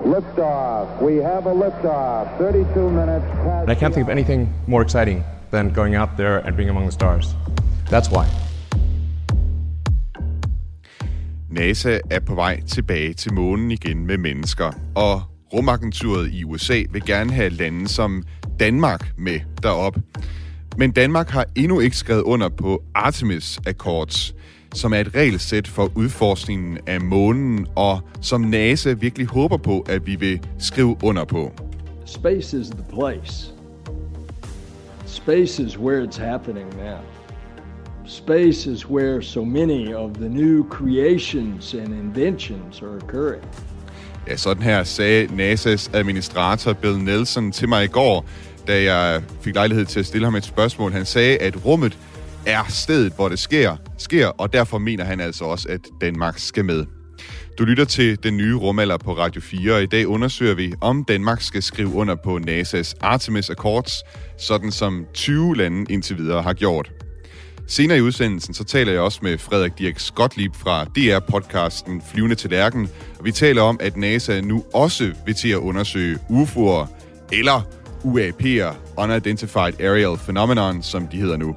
Liftoff. We have a liftoff. 32 minutes past. And I can't think of anything more exciting than going out there and being among the stars. That's why. NASA er på vej tilbage til månen igen med mennesker, og rumagenturet i USA vil gerne have lande som Danmark med derop. Men Danmark har endnu ikke skrevet under på Artemis Accords, som er et regelsæt for udforskningen af månen, og som NASA virkelig håber på, at vi vil skrive under på. Space is the place. Space is where it's happening now. Space is where so many of the new creations and inventions are occurring. Ja, sådan her sagde NASA's administrator Bill Nelson til mig i går, da jeg fik lejlighed til at stille ham et spørgsmål. Han sagde, at rummet er stedet, hvor det sker, sker, og derfor mener han altså også, at Danmark skal med. Du lytter til den nye rumalder på Radio 4, og i dag undersøger vi, om Danmark skal skrive under på NASA's Artemis Accords, sådan som 20 lande indtil videre har gjort. Senere i udsendelsen, så taler jeg også med Frederik Dirk Skotlib fra DR-podcasten Flyvende til Lærken, og vi taler om, at NASA nu også vil til at undersøge UFO'er, eller UAP'er, Unidentified Aerial Phenomenon, som de hedder nu.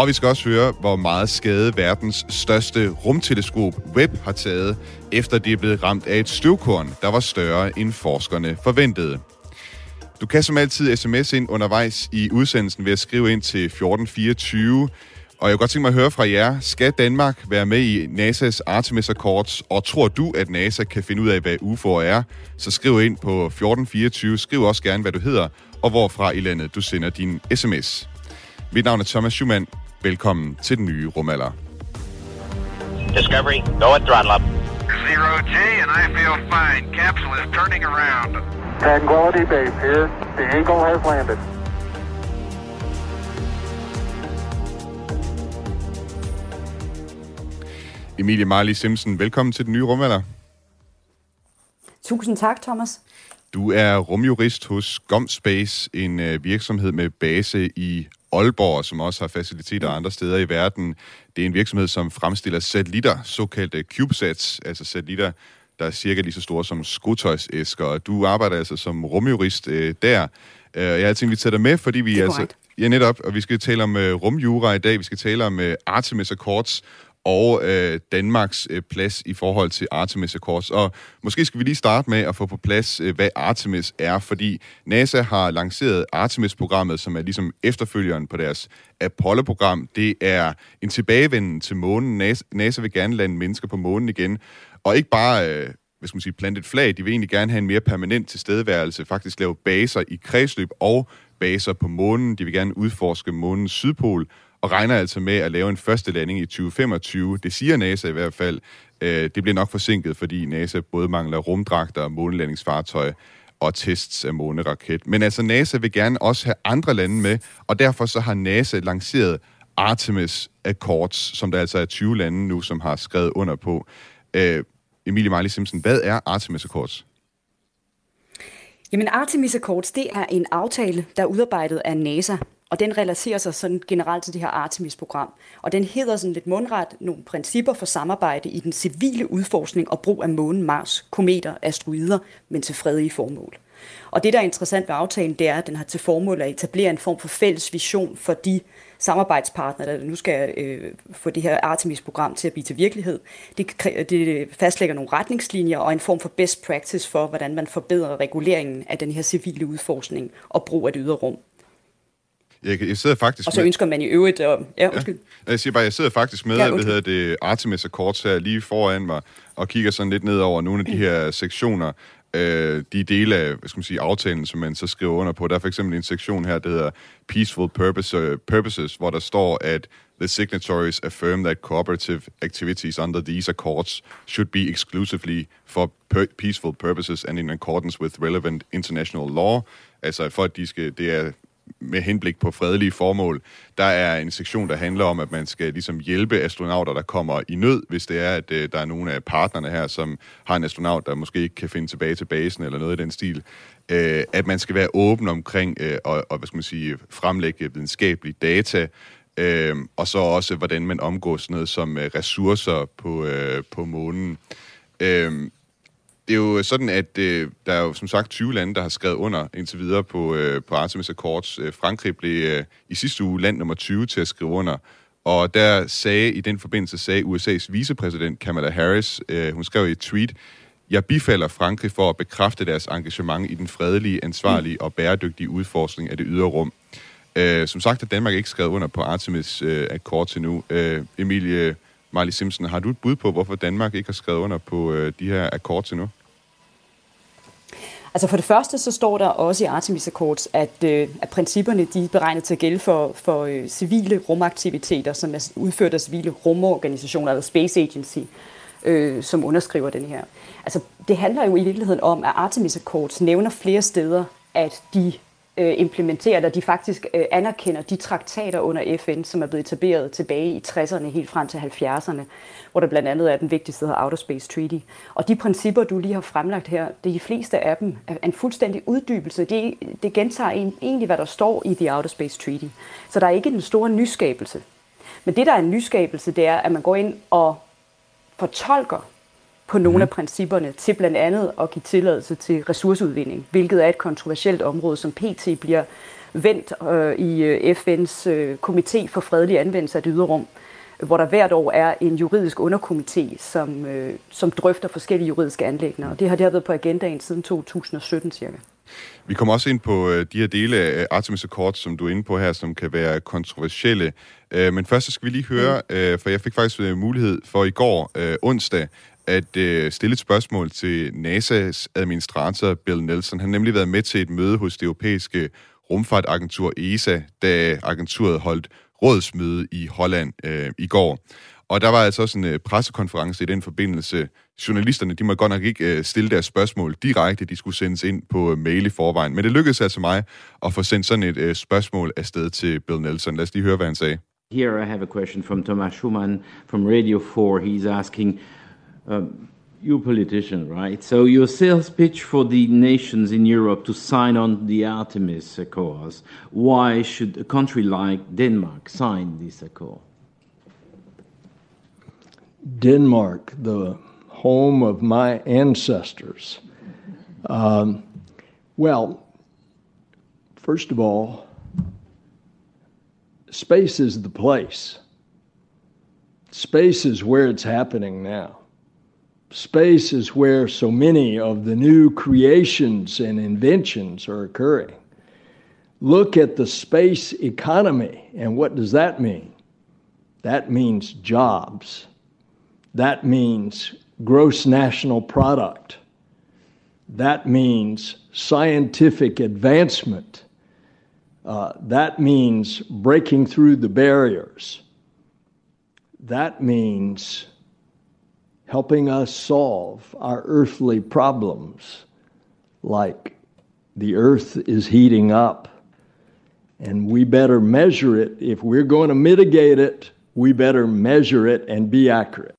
Og vi skal også høre, hvor meget skade verdens største rumteleskop Webb har taget, efter det er blevet ramt af et støvkorn, der var større end forskerne forventede. Du kan som altid sms ind undervejs i udsendelsen ved at skrive ind til 1424. Og jeg kunne godt tænke mig at høre fra jer, skal Danmark være med i NASA's Artemis Accords, og tror du, at NASA kan finde ud af, hvad UFO'er er? Så skriv ind på 1424, skriv også gerne, hvad du hedder, og hvorfra i landet du sender din sms. Mit navn er Thomas Schumann. Velkommen til den nye rumalder. Discovery, go at throttle up. Zero G, and I feel fine. Capsule is turning around. Tranquility Base here. The Eagle has landed. Emilie Marley Simpson, velkommen til den nye rumalder. Tusind tak, Thomas. Du er rumjurist hos GomSpace, en øh, virksomhed med base i Aalborg, som også har faciliteter andre steder i verden. Det er en virksomhed, som fremstiller satellitter, såkaldte CubeSats, altså satellitter, der er cirka lige så store som skotøjsæsker. Du arbejder altså som rumjurist øh, der. Øh, jeg har tænkt, vi tager dig med, fordi vi Det er altså... korrekt. Ja, netop, og vi skal tale om øh, rumjura i dag. Vi skal tale om øh, Artemis Accords og øh, Danmarks øh, plads i forhold til Artemis Accords. Og måske skal vi lige starte med at få på plads, øh, hvad Artemis er, fordi NASA har lanceret Artemis-programmet, som er ligesom efterfølgeren på deres Apollo-program. Det er en tilbagevenden til månen. NASA, NASA vil gerne lande mennesker på månen igen, og ikke bare... Øh, hvad skal man sige, plantet flag. De vil egentlig gerne have en mere permanent tilstedeværelse, faktisk lave baser i kredsløb og baser på månen. De vil gerne udforske månens sydpol, og regner altså med at lave en første landing i 2025. Det siger NASA i hvert fald. Øh, Det bliver nok forsinket, fordi NASA både mangler rumdragter, månelandingsfartøj og tests af måneraket. Men altså NASA vil gerne også have andre lande med, og derfor så har NASA lanceret Artemis Accords, som der altså er 20 lande nu, som har skrevet under på. Øh, Emilie Marley Simpson, hvad er Artemis Accords? Jamen Artemis Accords, det er en aftale, der er udarbejdet af NASA, og den relaterer sig sådan generelt til det her Artemis-program. Og den hedder sådan lidt mundret nogle principper for samarbejde i den civile udforskning og brug af månen, Mars, kometer, asteroider, men til fredelige formål. Og det, der er interessant ved aftalen, det er, at den har til formål at etablere en form for fælles vision for de samarbejdspartnere, der nu skal øh, få det her Artemis-program til at blive til virkelighed. Det, det fastlægger nogle retningslinjer og en form for best practice for, hvordan man forbedrer reguleringen af den her civile udforskning og brug af det ydre rum. Jeg, jeg sidder faktisk Og så ønsker man i øvrigt... Øh, ja, undskyld. Ja. Jeg siger bare, jeg sidder faktisk med, Ja, hvad hedder det, Artemis Accords her lige foran mig, og kigger sådan lidt ned over nogle af de her sektioner, øh, de dele af, hvad skal man sige, aftalen, som man så skriver under på. Der er for eksempel en sektion her, der hedder Peaceful Purpose, uh, Purposes, hvor der står, at the signatories affirm that cooperative activities under these accords should be exclusively for per- peaceful purposes and in accordance with relevant international law. Altså for at de skal, det er med henblik på fredelige formål. Der er en sektion, der handler om, at man skal ligesom hjælpe astronauter, der kommer i nød, hvis det er, at øh, der er nogle af partnerne her, som har en astronaut, der måske ikke kan finde tilbage til basen eller noget i den stil. Øh, at man skal være åben omkring øh, og, og hvad skal man sige, fremlægge videnskabelige data, øh, og så også, hvordan man omgår sådan noget som øh, ressourcer på, øh, på månen. Øh, det er jo sådan, at øh, der er jo som sagt 20 lande, der har skrevet under indtil videre på, øh, på Artemis Accords. Øh, Frankrig blev øh, i sidste uge land nummer 20 til at skrive under. Og der sagde, i den forbindelse sagde USA's vicepræsident Kamala Harris, øh, hun skrev i et tweet, jeg bifalder Frankrig for at bekræfte deres engagement i den fredelige, ansvarlige og bæredygtige udforskning af det ydre rum. Øh, som sagt har Danmark ikke skrevet under på Artemis øh, Accord til nu. Øh, Emilie Marley Simpson, har du et bud på, hvorfor Danmark ikke har skrevet under på øh, de her akkord til nu? Altså for det første, så står der også i Artemis Accords, at, øh, at principperne de er beregnet til at gælde for, for øh, civile rumaktiviteter, som er udført af civile rumorganisationer, eller Space Agency, øh, som underskriver den her. Altså det handler jo i virkeligheden om, at Artemis Accords nævner flere steder, at de øh, implementerer, at de faktisk øh, anerkender de traktater under FN, som er blevet etableret tilbage i 60'erne, helt frem til 70'erne, hvor der blandt andet er den vigtigste, der hedder Outer Space Treaty. Og de principper, du lige har fremlagt her, det de fleste af dem er en fuldstændig uddybelse. Det, det gentager en, egentlig, hvad der står i The Outer Space Treaty. Så der er ikke den store nyskabelse. Men det, der er en nyskabelse, det er, at man går ind og fortolker på nogle mm. af principperne til blandt andet at give tilladelse til ressourceudvinding, hvilket er et kontroversielt område, som PT bliver vendt øh, i øh, FN's øh, komité for fredelig anvendelse af det ydre rum, hvor der hvert år er en juridisk underkomité, som, øh, som drøfter forskellige juridiske anlægner. Og det har det har været på agendaen siden 2017 cirka. Vi kommer også ind på øh, de her dele af Artemis Accord, som du er inde på her, som kan være kontroversielle. Øh, men først så skal vi lige høre, mm. for jeg fik faktisk mulighed for i går, onsdag, at øh, stille et spørgsmål til NASA's administrator Bill Nelson. Han har nemlig været med til et møde hos det europæiske rumfartagentur ESA, da agenturet holdt rådsmøde i Holland øh, i går. Og der var altså også en øh, pressekonference i den forbindelse. Journalisterne, de må godt nok ikke øh, stille deres spørgsmål direkte, de skulle sendes ind på øh, mail i forvejen. Men det lykkedes altså mig at få sendt sådan et øh, spørgsmål afsted til Bill Nelson. Lad os lige høre, hvad han sagde. Here I have a question from Thomas Schumann from Radio 4. He's asking, um, you politician, right? So your sales pitch for the nations in Europe to sign on the Artemis Accords. Why should a country like Denmark sign this accord? Denmark, the home of my ancestors. Um, well, first of all, space is the place. Space is where it's happening now space is where so many of the new creations and inventions are occurring. Look at the space economy, and what does that mean? That means jobs. That means gross national product. That means scientific advancement. Uh, that means breaking through the barriers. That means helping us solve our earthly problems, like the earth is heating up, and we better measure it. If we're going to mitigate it, we better measure it and be accurate.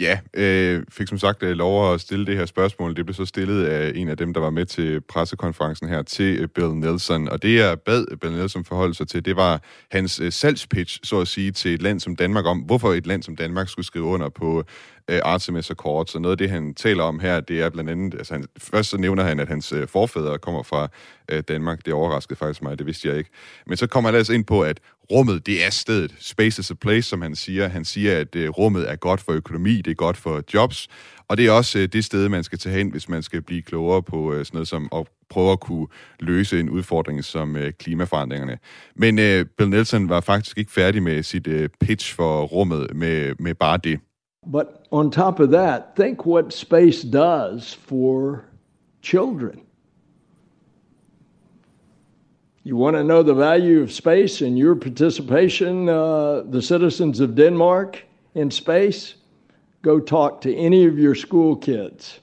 Ja, øh, fik som sagt øh, lov at stille det her spørgsmål. Det blev så stillet af en af dem, der var med til pressekonferencen her, til øh, Bill Nelson. Og det, jeg bad øh, Bill Nelson forholde sig til, det var hans øh, salgspitch, så at sige, til et land som Danmark om, hvorfor et land som Danmark skulle skrive under på øh, Artemis Accords. Så noget af det, han taler om her, det er blandt andet, altså han, først så nævner han, at hans øh, forfædre kommer fra øh, Danmark. Det overraskede faktisk mig, det vidste jeg ikke. Men så kommer han altså ind på, at rummet, det er stedet. Space is a place, som han siger. Han siger, at øh, rummet er godt for økonomi, det er godt for jobs, og det er også øh, det sted, man skal tage hen, hvis man skal blive klogere på øh, sådan noget som at prøve at kunne løse en udfordring som øh, klimaforandringerne. Men øh, Bill Nelson var faktisk ikke færdig med sit øh, pitch for rummet med, med bare det. But on top of that, think what space does for children. You want to know the value of space and your participation, uh, the citizens of Denmark, in space? Go talk to any of your school kids.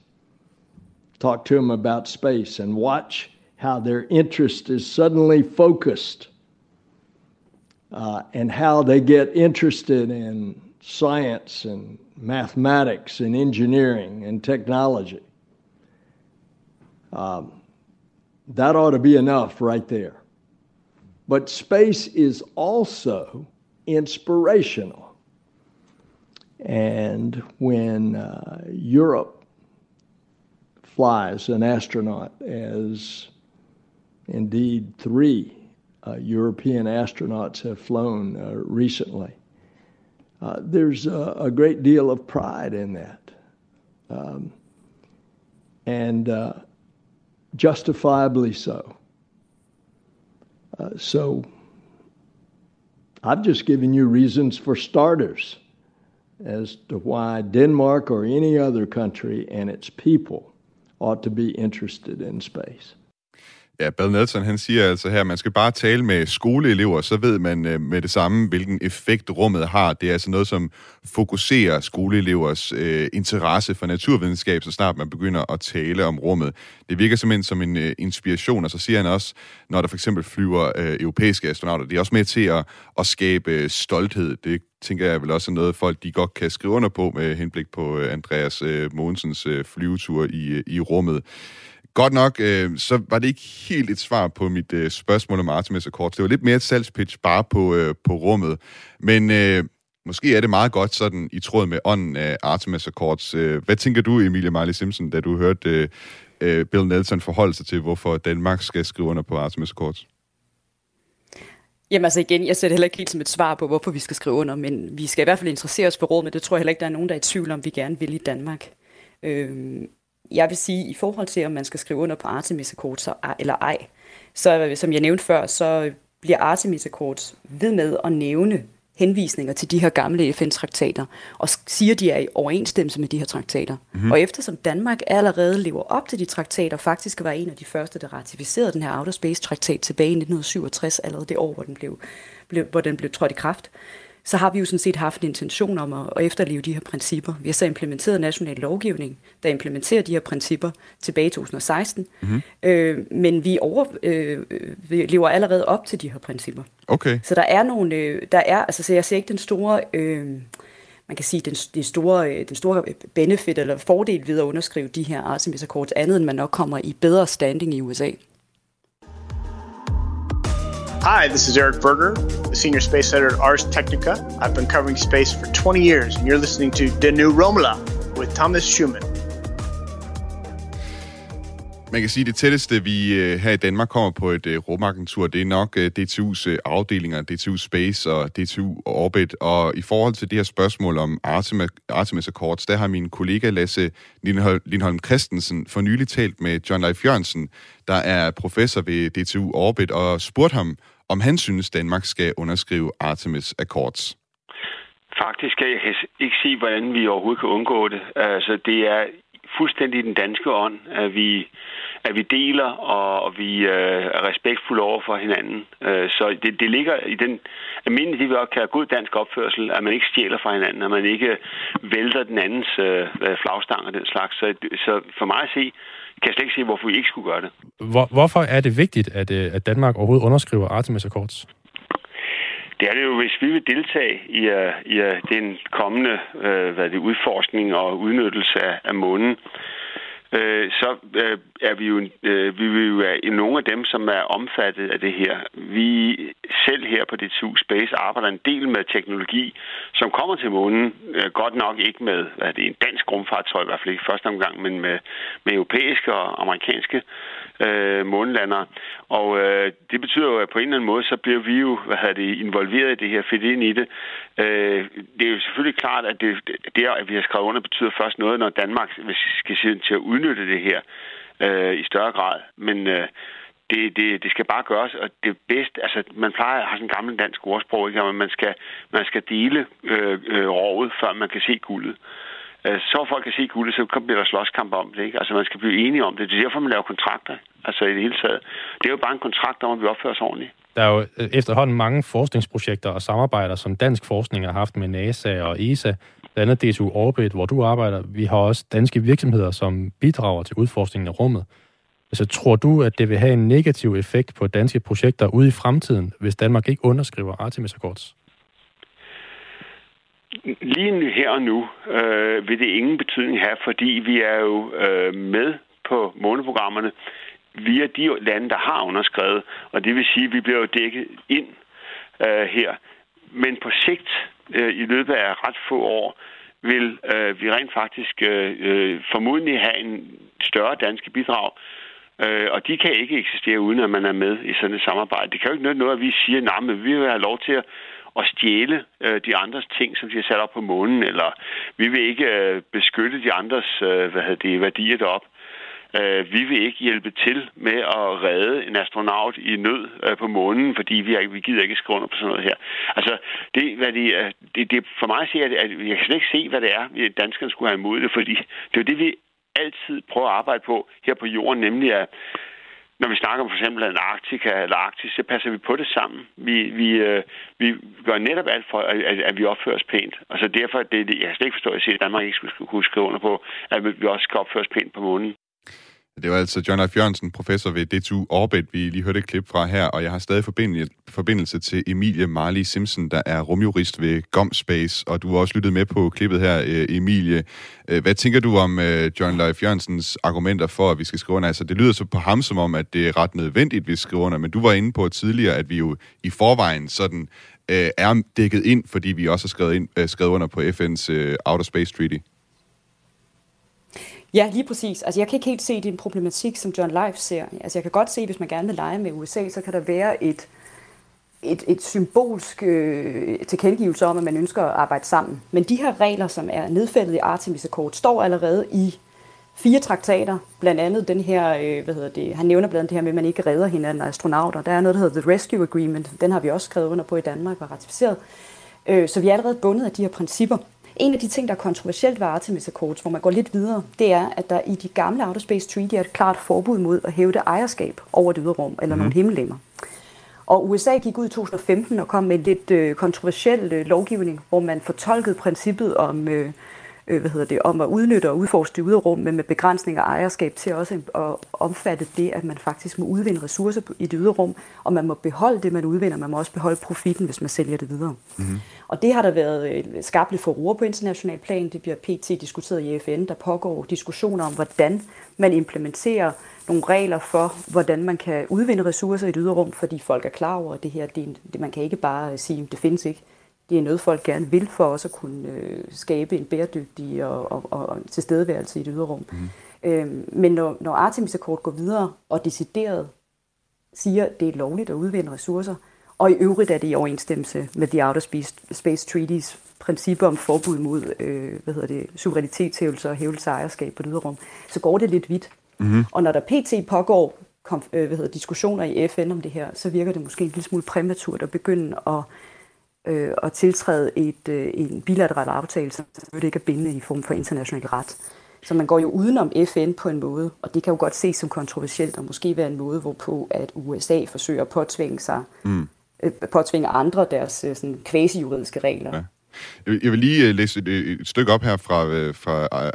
Talk to them about space and watch how their interest is suddenly focused uh, and how they get interested in science and mathematics and engineering and technology. Um, that ought to be enough right there. But space is also inspirational. And when uh, Europe flies an astronaut, as indeed three uh, European astronauts have flown uh, recently. Uh, there's a, a, great deal of pride in that. Um, and uh, justifiably so. Uh, so I've just given you reasons for starters as to why Denmark or any other country and its people ought to be interested in space. Ja, Bad Nelson, han siger altså her, at man skal bare tale med skoleelever, så ved man øh, med det samme, hvilken effekt rummet har. Det er altså noget, som fokuserer skoleelevers øh, interesse for naturvidenskab, så snart man begynder at tale om rummet. Det virker simpelthen som en øh, inspiration, og så siger han også, når der for eksempel flyver øh, europæiske astronauter, det er også med til at, at skabe øh, stolthed. Det tænker jeg vel også er noget, folk de godt kan skrive under på med henblik på øh, Andreas øh, Mogensens øh, flyvetur i, øh, i rummet. Godt nok, øh, så var det ikke helt et svar på mit øh, spørgsmål om Artemis Accords. Det var lidt mere et salgspitch bare på, øh, på rummet. Men øh, måske er det meget godt sådan i tråd med ånden af Artemis Accords. Øh, hvad tænker du, Emilie Miley Simpson, da du hørte øh, øh, Bill Nelson forholde sig til, hvorfor Danmark skal skrive under på Artemis Accords? Jamen altså igen, jeg ser det heller ikke helt som et svar på, hvorfor vi skal skrive under, men vi skal i hvert fald interessere os for rummet. det tror jeg heller ikke, der er nogen, der er i tvivl om, vi gerne vil i Danmark. Øhm, jeg vil sige, i forhold til, om man skal skrive under på Artemis Accords eller ej, så som jeg nævnte før, så bliver Artemis Accords ved med at nævne henvisninger til de her gamle FN-traktater, og siger, de er i overensstemmelse med de her traktater. Mm-hmm. Og eftersom Danmark allerede lever op til de traktater, faktisk var en af de første, der ratificerede den her Outer Space-traktat tilbage i 1967, allerede det år, hvor den blev, blev, hvor den blev trådt i kraft, så har vi jo sådan set haft en intention om at, at efterleve de her principper. Vi har så implementeret national lovgivning, der implementerer de her principper tilbage i 2016, mm-hmm. øh, men vi, over, øh, vi lever allerede op til de her principper. Okay. Så der er nogle, øh, der er, altså så jeg ser ikke den store, øh, man kan sige, den, den, store, øh, den store benefit eller fordel ved at underskrive de her Artemis Accords, andet end man nok kommer i bedre standing i USA. Hi, this is Eric Berger, the senior space editor at Ars Technica. I've been covering space for 20 years, and you're listening to The New Romula with Thomas Schumann. Man kan sige, at det tætteste, vi øh, her i Danmark kommer på et øh, rumagentur, det er nok øh, DTU's afdelinger, DTU Space og DTU Orbit. Og i forhold til det her spørgsmål om Artemis, Artemis Accords, der har min kollega Lasse Lindholm Christensen for nylig talt med John Leif Jørgensen, der er professor ved DTU Orbit, og spurgt ham, om han synes, Danmark skal underskrive Artemis Accords. Faktisk kan jeg ikke se, hvordan vi overhovedet kan undgå det. Altså, det er fuldstændig den danske ånd, at vi, at vi deler, og, og vi øh, er respektfulde over for hinanden. Øh, så det, det ligger i den almindelige, det vi også kalder god dansk opførsel, at man ikke stjæler fra hinanden, at man ikke vælter den andens øh, flagstang og den slags. Så, så for mig at se, kan jeg slet ikke se, hvorfor vi ikke skulle gøre det. Hvor, hvorfor er det vigtigt, at, øh, at Danmark overhovedet underskriver Artemis Accords? Det er det jo, hvis vi vil deltage i, uh, i uh, den kommende uh, hvad det, udforskning og udnyttelse af, af månen, øh, så øh, er vi jo, øh, vi vil jo være nogle af dem, som er omfattet af det her. Vi selv her på DTU Space arbejder en del med teknologi, som kommer til månen. Øh, godt nok ikke med hvad det, er en dansk rumfartøj, i hvert fald ikke første omgang, men med, med europæiske og amerikanske øh, månelandere. Og øh, det betyder jo, at på en eller anden måde, så bliver vi jo hvad hedder det, involveret i det her, fedt ind i det. Øh, det er jo selvfølgelig klart, at det, det, at vi har skrevet under, betyder først noget, når Danmark skal se til at udnytte det her øh, i større grad. Men øh, det, det, det skal bare gøres, og det bedste, altså man plejer at have sådan en gammel dansk ordsprog, ikke? man skal, man skal dele øh, øh, rovet, før man kan se guldet. Øh, så folk kan se guldet, så bliver der slåskamp om det. Ikke? Altså man skal blive enige om det. Det er derfor, man laver kontrakter. Altså i det hele taget. Det er jo bare en kontrakt om, at vi opfører os ordentligt. Der er jo øh, efterhånden mange forskningsprojekter og samarbejder, som dansk forskning har haft med NASA og ESA, blandt andet DTU Orbit, hvor du arbejder. Vi har også danske virksomheder, som bidrager til udforskningen af rummet. Altså, tror du, at det vil have en negativ effekt på danske projekter ude i fremtiden, hvis Danmark ikke underskriver Artemis Accords? Lige her og nu øh, vil det ingen betydning have, fordi vi er jo øh, med på måneprogrammerne via de lande, der har underskrevet. Og det vil sige, at vi bliver jo dækket ind øh, her. Men på sigt, øh, i løbet af ret få år, vil øh, vi rent faktisk øh, øh, formodentlig have en større danske bidrag. Øh, og de kan ikke eksistere, uden at man er med i sådan et samarbejde. Det kan jo ikke nytte noget, at vi siger, nej, men vi vil have lov til at at stjæle øh, de andres ting, som de har sat op på månen, eller vi vil ikke øh, beskytte de andres øh, hvad hedder det, værdier derop. Øh, vi vil ikke hjælpe til med at redde en astronaut i nød øh, på månen, fordi vi, er, vi gider ikke skrive under på sådan noget her. Altså, det, hvad det, øh, det, det for mig siger, at, at jeg kan slet ikke se, hvad det er, danskerne skulle have imod det, fordi det er det, vi altid prøver at arbejde på her på jorden, nemlig at når vi snakker om for eksempel Antarktika eller Arktis, så passer vi på det sammen. Vi, vi, øh, vi gør netop alt for, at, at vi opfører os pænt. Og så derfor, det, jeg kan slet ikke forstå, at, at Danmark ikke skulle kunne skrive under på, at vi også skal opføre os pænt på månen. Det var altså John F. Jørgensen, professor ved DTU Orbit, vi lige hørte et klip fra her, og jeg har stadig forbindelse til Emilie Marley Simpson, der er rumjurist ved GomSpace, og du har også lyttet med på klippet her, øh, Emilie. Øh, hvad tænker du om øh, John F. Jørgensens argumenter for, at vi skal skrive under? Altså, det lyder så på ham som om, at det er ret nødvendigt, at vi skriver under, men du var inde på tidligere, at vi jo i forvejen sådan er dækket ind, fordi vi også har skrevet, ind, skrevet under på FN's Outer Space Treaty. Ja, lige præcis. Altså, jeg kan ikke helt se din problematik, som John Life ser. Altså, jeg kan godt se, hvis man gerne vil lege med USA, så kan der være et, et, et symbolsk øh, tilkendegivelse om, at man ønsker at arbejde sammen. Men de her regler, som er nedfældet i Artemis Accord, står allerede i fire traktater, blandt andet den her, øh, hvad hedder det, han nævner blandt andet det her med, at man ikke redder hinanden af astronauter. Der er noget, der hedder The Rescue Agreement, den har vi også skrevet under på i Danmark og ratificeret. Øh, så vi er allerede bundet af de her principper. En af de ting, der er kontroversielt ved Artemis Accords, hvor man går lidt videre, det er, at der i de gamle Outer Space Treaty er et klart forbud mod at hæve det ejerskab over det ydre rum, eller mm-hmm. nogle himmellemmer. Og USA gik ud i 2015 og kom med en lidt øh, kontroversiel øh, lovgivning, hvor man fortolkede princippet om øh, øh, hvad hedder det, om at udnytte og udforske det ydre rum, men med begrænsning af ejerskab til også at omfatte det, at man faktisk må udvinde ressourcer i det ydre og man må beholde det, man udvinder, man må også beholde profitten, hvis man sælger det videre. Mm-hmm. Og det har der været øh, skabt lidt forroer på international plan. Det bliver pt. diskuteret i FN. Der pågår diskussioner om, hvordan man implementerer nogle regler for, hvordan man kan udvinde ressourcer i det ydre rum, fordi folk er klar over, at det her, det, det, man kan ikke bare sige, at det findes ikke det er noget, folk gerne vil for os at kunne øh, skabe en bæredygtig og, og, og tilstedeværelse i det ydre rum. Mm. Øhm, men når, når Artemis Accord går videre og decideret siger, at det er lovligt at udvinde ressourcer, og i øvrigt er det i overensstemmelse med The Outer Space, Space Treaties principper om forbud mod øh, hvad hedder det, suverænitetshævelse og hævelse af ejerskab på det ydre rum, så går det lidt vidt. Mm-hmm. Og når der pt. pågår kom, øh, hvad hedder, diskussioner i FN om det her, så virker det måske en lille smule præmaturt at begynde at øh, at tiltræde et, øh, en bilateral aftale, som ikke er bindende i form for international ret. Så man går jo udenom FN på en måde, og det kan jo godt ses som kontroversielt, og måske være en måde, hvorpå at USA forsøger at påtvinge sig, mm. øh, påtvinge andre deres øh, sådan, quasi-juridiske regler. Ja. Jeg vil lige øh, læse et, øh, et stykke op her fra, øh, fra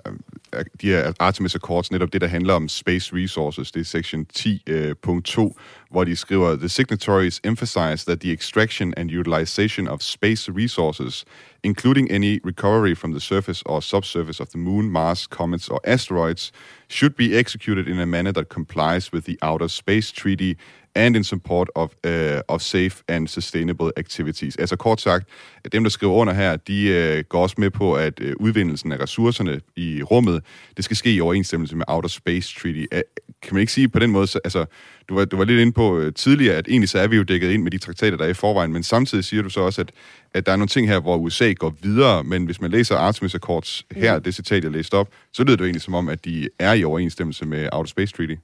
de her Artemis Accords, netop det, der handler om space resources. Det er section 10.2, hvor de skriver, The signatories emphasize that the extraction and utilization of space resources, including any recovery from the surface or subsurface of the moon, Mars, comets or asteroids, should be executed in a manner that complies with the Outer Space Treaty and in support of, uh, of safe and sustainable activities. Altså kort sagt, at dem, der skriver under her, de uh, går også med på, at uh, udvindelsen af ressourcerne i rummet, det skal ske i overensstemmelse med Outer Space Treaty. Uh, kan man ikke sige på den måde, så, altså, du var, du var lidt inde på uh, tidligere, at egentlig så er vi jo dækket ind med de traktater, der er i forvejen, men samtidig siger du så også, at, at der er nogle ting her, hvor USA går videre, men hvis man læser Artemis Accords her, mm. det citat, jeg læste op, så lyder det jo egentlig som om, at de er i overensstemmelse med Outer Space Treaty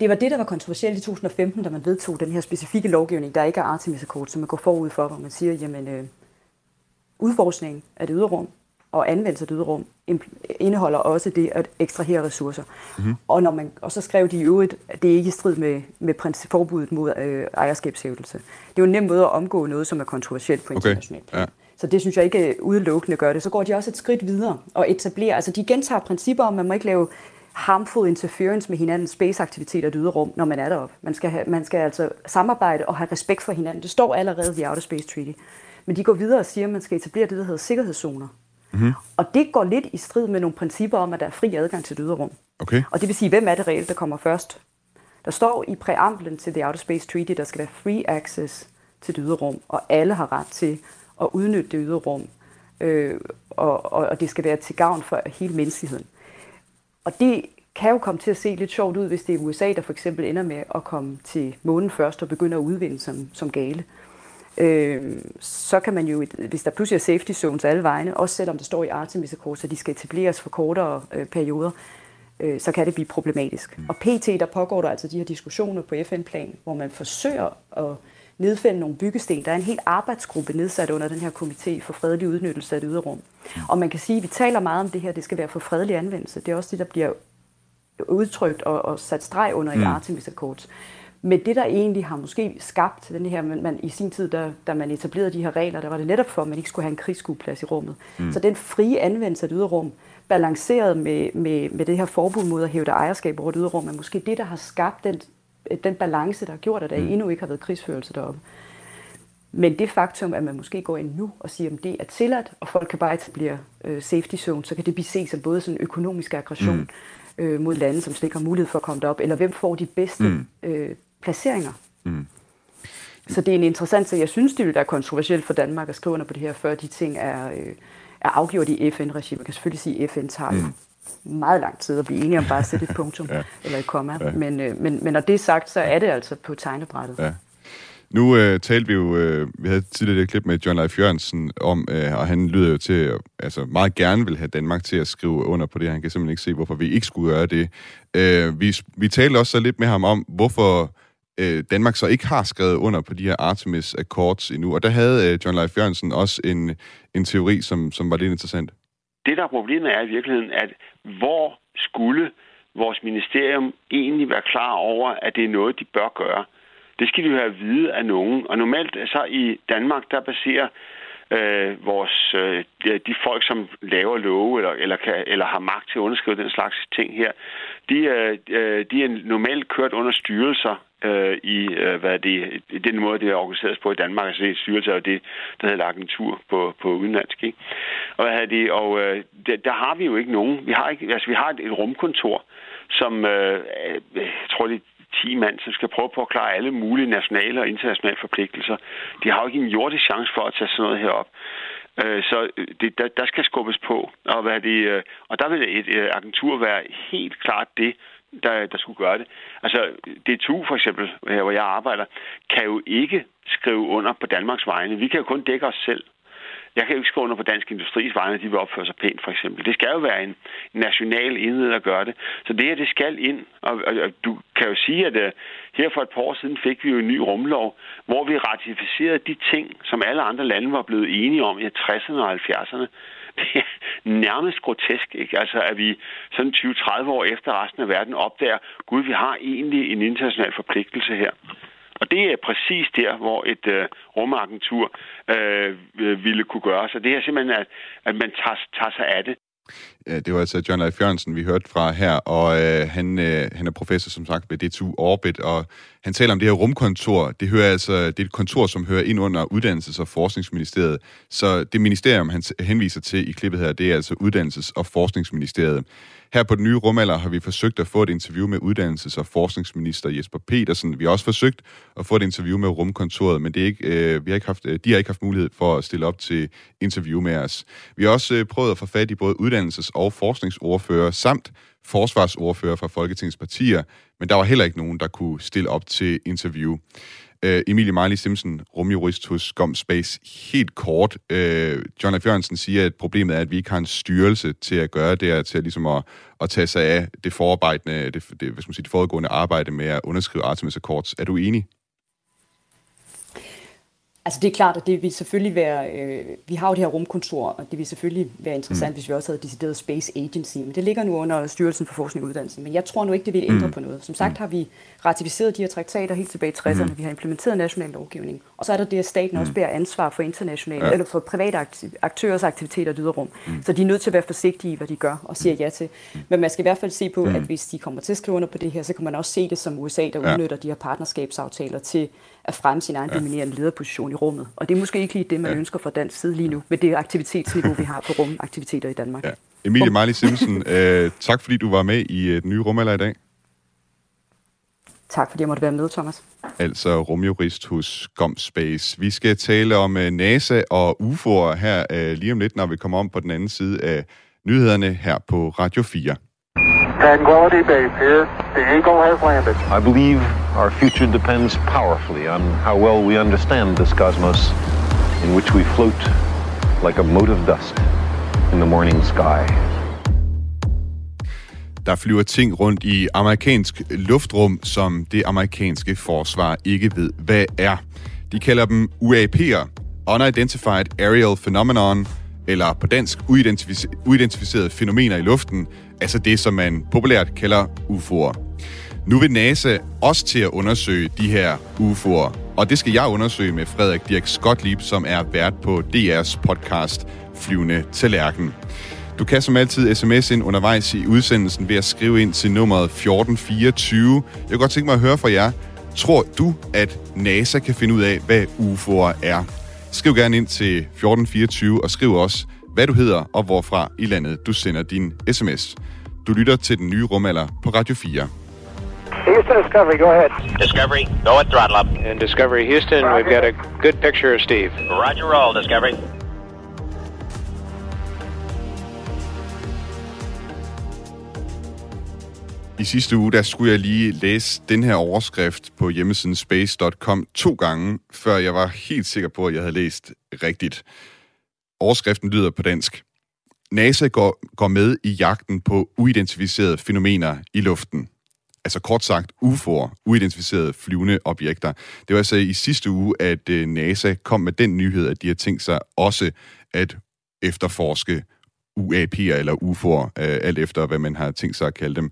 det var det, der var kontroversielt i 2015, da man vedtog den her specifikke lovgivning, der ikke er Artemis Accord, som man går forud for, hvor man siger, jamen øh, udforskning af det ydre rum og anvendelse af det ydre rum indeholder også det at ekstrahere ressourcer. Mm-hmm. Og, når man, og så skrev de i øvrigt, at det er ikke i strid med, med forbuddet mod øh, ejerskabshævelse. Det er jo en nem måde at omgå noget, som er kontroversielt på international okay. plan. Ja. Så det synes jeg ikke udelukkende gør det. Så går de også et skridt videre og etablerer, altså de gentager principper om, at man må ikke lave harmful interference med hinandens spaceaktiviteter i det ydre rum, når man er deroppe. Man skal, have, man skal altså samarbejde og have respekt for hinanden. Det står allerede i Outer Space Treaty. Men de går videre og siger, at man skal etablere det, der hedder sikkerhedszoner. Mm-hmm. Og det går lidt i strid med nogle principper om, at der er fri adgang til det ydre rum. Okay. Og det vil sige, hvem er det reelt, der kommer først? Der står i præamblen til The Outer Space Treaty, der skal være free access til det ydre rum, og alle har ret til at udnytte det ydre rum øh, og, og, og det skal være til gavn for hele menneskeheden. Og det kan jo komme til at se lidt sjovt ud, hvis det er USA, der for eksempel ender med at komme til månen først og begynder at udvinde som, som gale. Øh, så kan man jo, hvis der pludselig er safety zones alle vegne, også selvom det står i Artemis Accords, at de skal etableres for kortere øh, perioder, øh, så kan det blive problematisk. Mm. Og PT, der pågår der altså de her diskussioner på FN-plan, hvor man forsøger at nedfælde nogle byggesten. Der er en helt arbejdsgruppe nedsat under den her komité for fredelig udnyttelse af det ydre rum. Mm. Og man kan sige, at vi taler meget om det her, det skal være for fredelig anvendelse. Det er også det, der bliver udtrykt og, og sat streg under mm. i Artemis Accords. Men det, der egentlig har måske skabt den her, man, man i sin tid, da, da man etablerede de her regler, der var det netop for, at man ikke skulle have en krigsskueplads i rummet. Mm. Så den frie anvendelse af det ydre rum, balanceret med, med, med det her forbud mod at hæve ejerskab over det ydre rum, er måske det, der har skabt den, den balance, der har gjort, at der mm. endnu ikke har været krigsførelse deroppe. Men det faktum, at man måske går ind nu og siger, at det er tilladt, og folk kan bare etablere øh, safety zone, så kan det blive set som både sådan økonomisk aggression mm. øh, mod lande, som slet ikke har mulighed for at komme derop, eller hvem får de bedste mm. øh, placeringer. Mm. Så det er en interessant sag. Jeg synes, det vil være kontroversielt for Danmark at skrive under på det her, før de ting er, øh, er afgjort i FN-regi. Man kan selvfølgelig sige, at FN tager mm. Meget lang tid at blive enige om bare at sætte et punktum ja. eller et komma. Ja. Men, øh, men, men når det er sagt, så er det altså på tegnebrættet. Ja. Nu øh, talte vi jo, øh, vi havde tidligere et klip med John Leif Jørgensen om, øh, og han lyder jo til, altså meget gerne vil have Danmark til at skrive under på det. Han kan simpelthen ikke se, hvorfor vi ikke skulle gøre det. Øh, vi, vi talte også så lidt med ham om, hvorfor øh, Danmark så ikke har skrevet under på de her Artemis Accords endnu. Og der havde øh, John Leif Jørgensen også en, en teori, som, som var lidt interessant. Det, der er problemet, er i virkeligheden, at hvor skulle vores ministerium egentlig være klar over, at det er noget, de bør gøre? Det skal de jo have at vide af nogen. Og normalt så i Danmark, der baserer øh, vores, øh, de folk, som laver love eller, eller, kan, eller har magt til at underskrive den slags ting her, de, øh, de er normalt kørt under styrelser øh, i, øh, hvad det, den måde, det er organiseret på i Danmark. Altså det styrelse og det, der hedder agentur på, på udenlandsk. Ikke? Og, hvad det, og øh, der, der, har vi jo ikke nogen. Vi har, ikke, altså, vi har et, et rumkontor, som øh, øh, jeg tror, det 10 mand, som skal prøve på at klare alle mulige nationale og internationale forpligtelser. De har jo ikke en jordisk chance for at tage sådan noget herop. Øh, så øh, det, der, der skal skubbes på. Og, hvad det, og der vil et agentur være helt klart det, der, der skulle gøre det. Altså, DTU for eksempel, hvor jeg arbejder, kan jo ikke skrive under på Danmarks vegne. Vi kan jo kun dække os selv. Jeg kan jo ikke skrive under på Dansk Industris vegne, at de vil opføre sig pænt, for eksempel. Det skal jo være en national enhed at gøre det. Så det her, det skal ind. Og, og, og du kan jo sige, at uh, her for et par år siden fik vi jo en ny rumlov, hvor vi ratificerede de ting, som alle andre lande var blevet enige om i 60'erne og 70'erne. Det er nærmest grotesk, ikke? Altså, at vi sådan 20-30 år efter resten af verden opdager, gud, vi har egentlig en international forpligtelse her. Og det er præcis der, hvor et øh, rumagentur øh, ville kunne gøre. Så det er simpelthen, at, at man tager, tager sig af det. Øh, det var altså John Leif Jørgensen, vi hørte fra her, og øh, han, øh, han er professor, som sagt, ved DTU Orbit, og han taler om det her rumkontor. Det, hører altså, det er et kontor, som hører ind under Uddannelses- og Forskningsministeriet. Så det ministerium, han henviser til i klippet her, det er altså Uddannelses- og Forskningsministeriet. Her på den nye rumalder har vi forsøgt at få et interview med uddannelses- og forskningsminister Jesper Petersen. Vi har også forsøgt at få et interview med rumkontoret, men det er ikke, øh, vi har ikke haft, øh, de har ikke haft mulighed for at stille op til interview med os. Vi har også øh, prøvet at få fat i både uddannelses- og forskningsordfører samt forsvarsordfører fra Folketingets partier, men der var heller ikke nogen, der kunne stille op til interview øh, Emilie Marley Simpson, rumjurist hos GOM Space. Helt kort, Øh, John F. Jørgensen siger, at problemet er, at vi ikke har en styrelse til at gøre det, til at, ligesom at, at tage sig af det forarbejdende, det, det, hvad skal man sige, det foregående arbejde med at underskrive Artemis Accords. Er du enig? Altså det er klart, at det vil selvfølgelig være, øh, vi har jo det her rumkontor, og det vil selvfølgelig være interessant, mm. hvis vi også havde decideret Space Agency, men det ligger nu under Styrelsen for Forskning og Uddannelse, men jeg tror nu ikke, det vil ændre mm. på noget. Som sagt mm. har vi ratificeret de her traktater helt tilbage i 60'erne, mm. vi har implementeret national lovgivning, og så er der det, at staten mm. også bærer ansvar for internationale, ja. eller for private aktørers aktiviteter i rum. Mm. Så de er nødt til at være forsigtige i, hvad de gør og siger ja til. Mm. Men man skal i hvert fald se på, mm. at hvis de kommer til at skrive under på det her, så kan man også se det som USA, der ja. udnytter de her partnerskabsaftaler til at fremme sin egen ja. dominerende lederposition i rummet. Og det er måske ikke lige det, man ja. ønsker fra dansk side lige nu, med det aktivitetsniveau, vi har på rumaktiviteter i Danmark. Ja. Emilie Marley Simpson, øh, tak fordi du var med i et nye rumalder i dag. Tak fordi jeg måtte være med, Thomas. Altså rumjurist hos GomSpace. Vi skal tale om uh, NASA og UFO'er her uh, lige om lidt, når vi kommer om på den anden side af nyhederne her på Radio 4. Tranquility Base here. The Eagle has landed. I believe our future depends powerfully on how well we understand this cosmos in which we float like a mote of dust in the morning sky. Der flyver ting rundt i amerikansk luftrum, som det amerikanske forsvar ikke ved, hvad er. De kalder dem UAP'er, Unidentified Aerial Phenomenon, eller på dansk uidentificerede fænomener i luften, altså det, som man populært kalder UFO'er. Nu vil NASA også til at undersøge de her UFO'er, og det skal jeg undersøge med Frederik Dirk Skotlib, som er vært på DR's podcast Flyvende Tallerken. Du kan som altid sms ind undervejs i udsendelsen ved at skrive ind til nummeret 1424. Jeg kunne godt tænke mig at høre fra jer. Tror du, at NASA kan finde ud af, hvad UFO'er er? Skriv gerne ind til 1424 og skriv også, hvad du hedder og hvorfra i landet du sender din sms. Du lytter til den nye rumalder på Radio 4. Houston Discovery, go ahead. Discovery, go at throttle up. And Discovery Houston, we've got a good picture of Steve. Roger roll, Discovery. I sidste uge, der skulle jeg lige læse den her overskrift på hjemmesiden space.com to gange, før jeg var helt sikker på, at jeg havde læst rigtigt. Overskriften lyder på dansk. NASA går, går med i jagten på uidentificerede fænomener i luften. Altså kort sagt UFO'er, uidentificerede flyvende objekter. Det var altså i sidste uge, at øh, NASA kom med den nyhed, at de har tænkt sig også at efterforske UAP'er eller UFO'er, øh, alt efter hvad man har tænkt sig at kalde dem.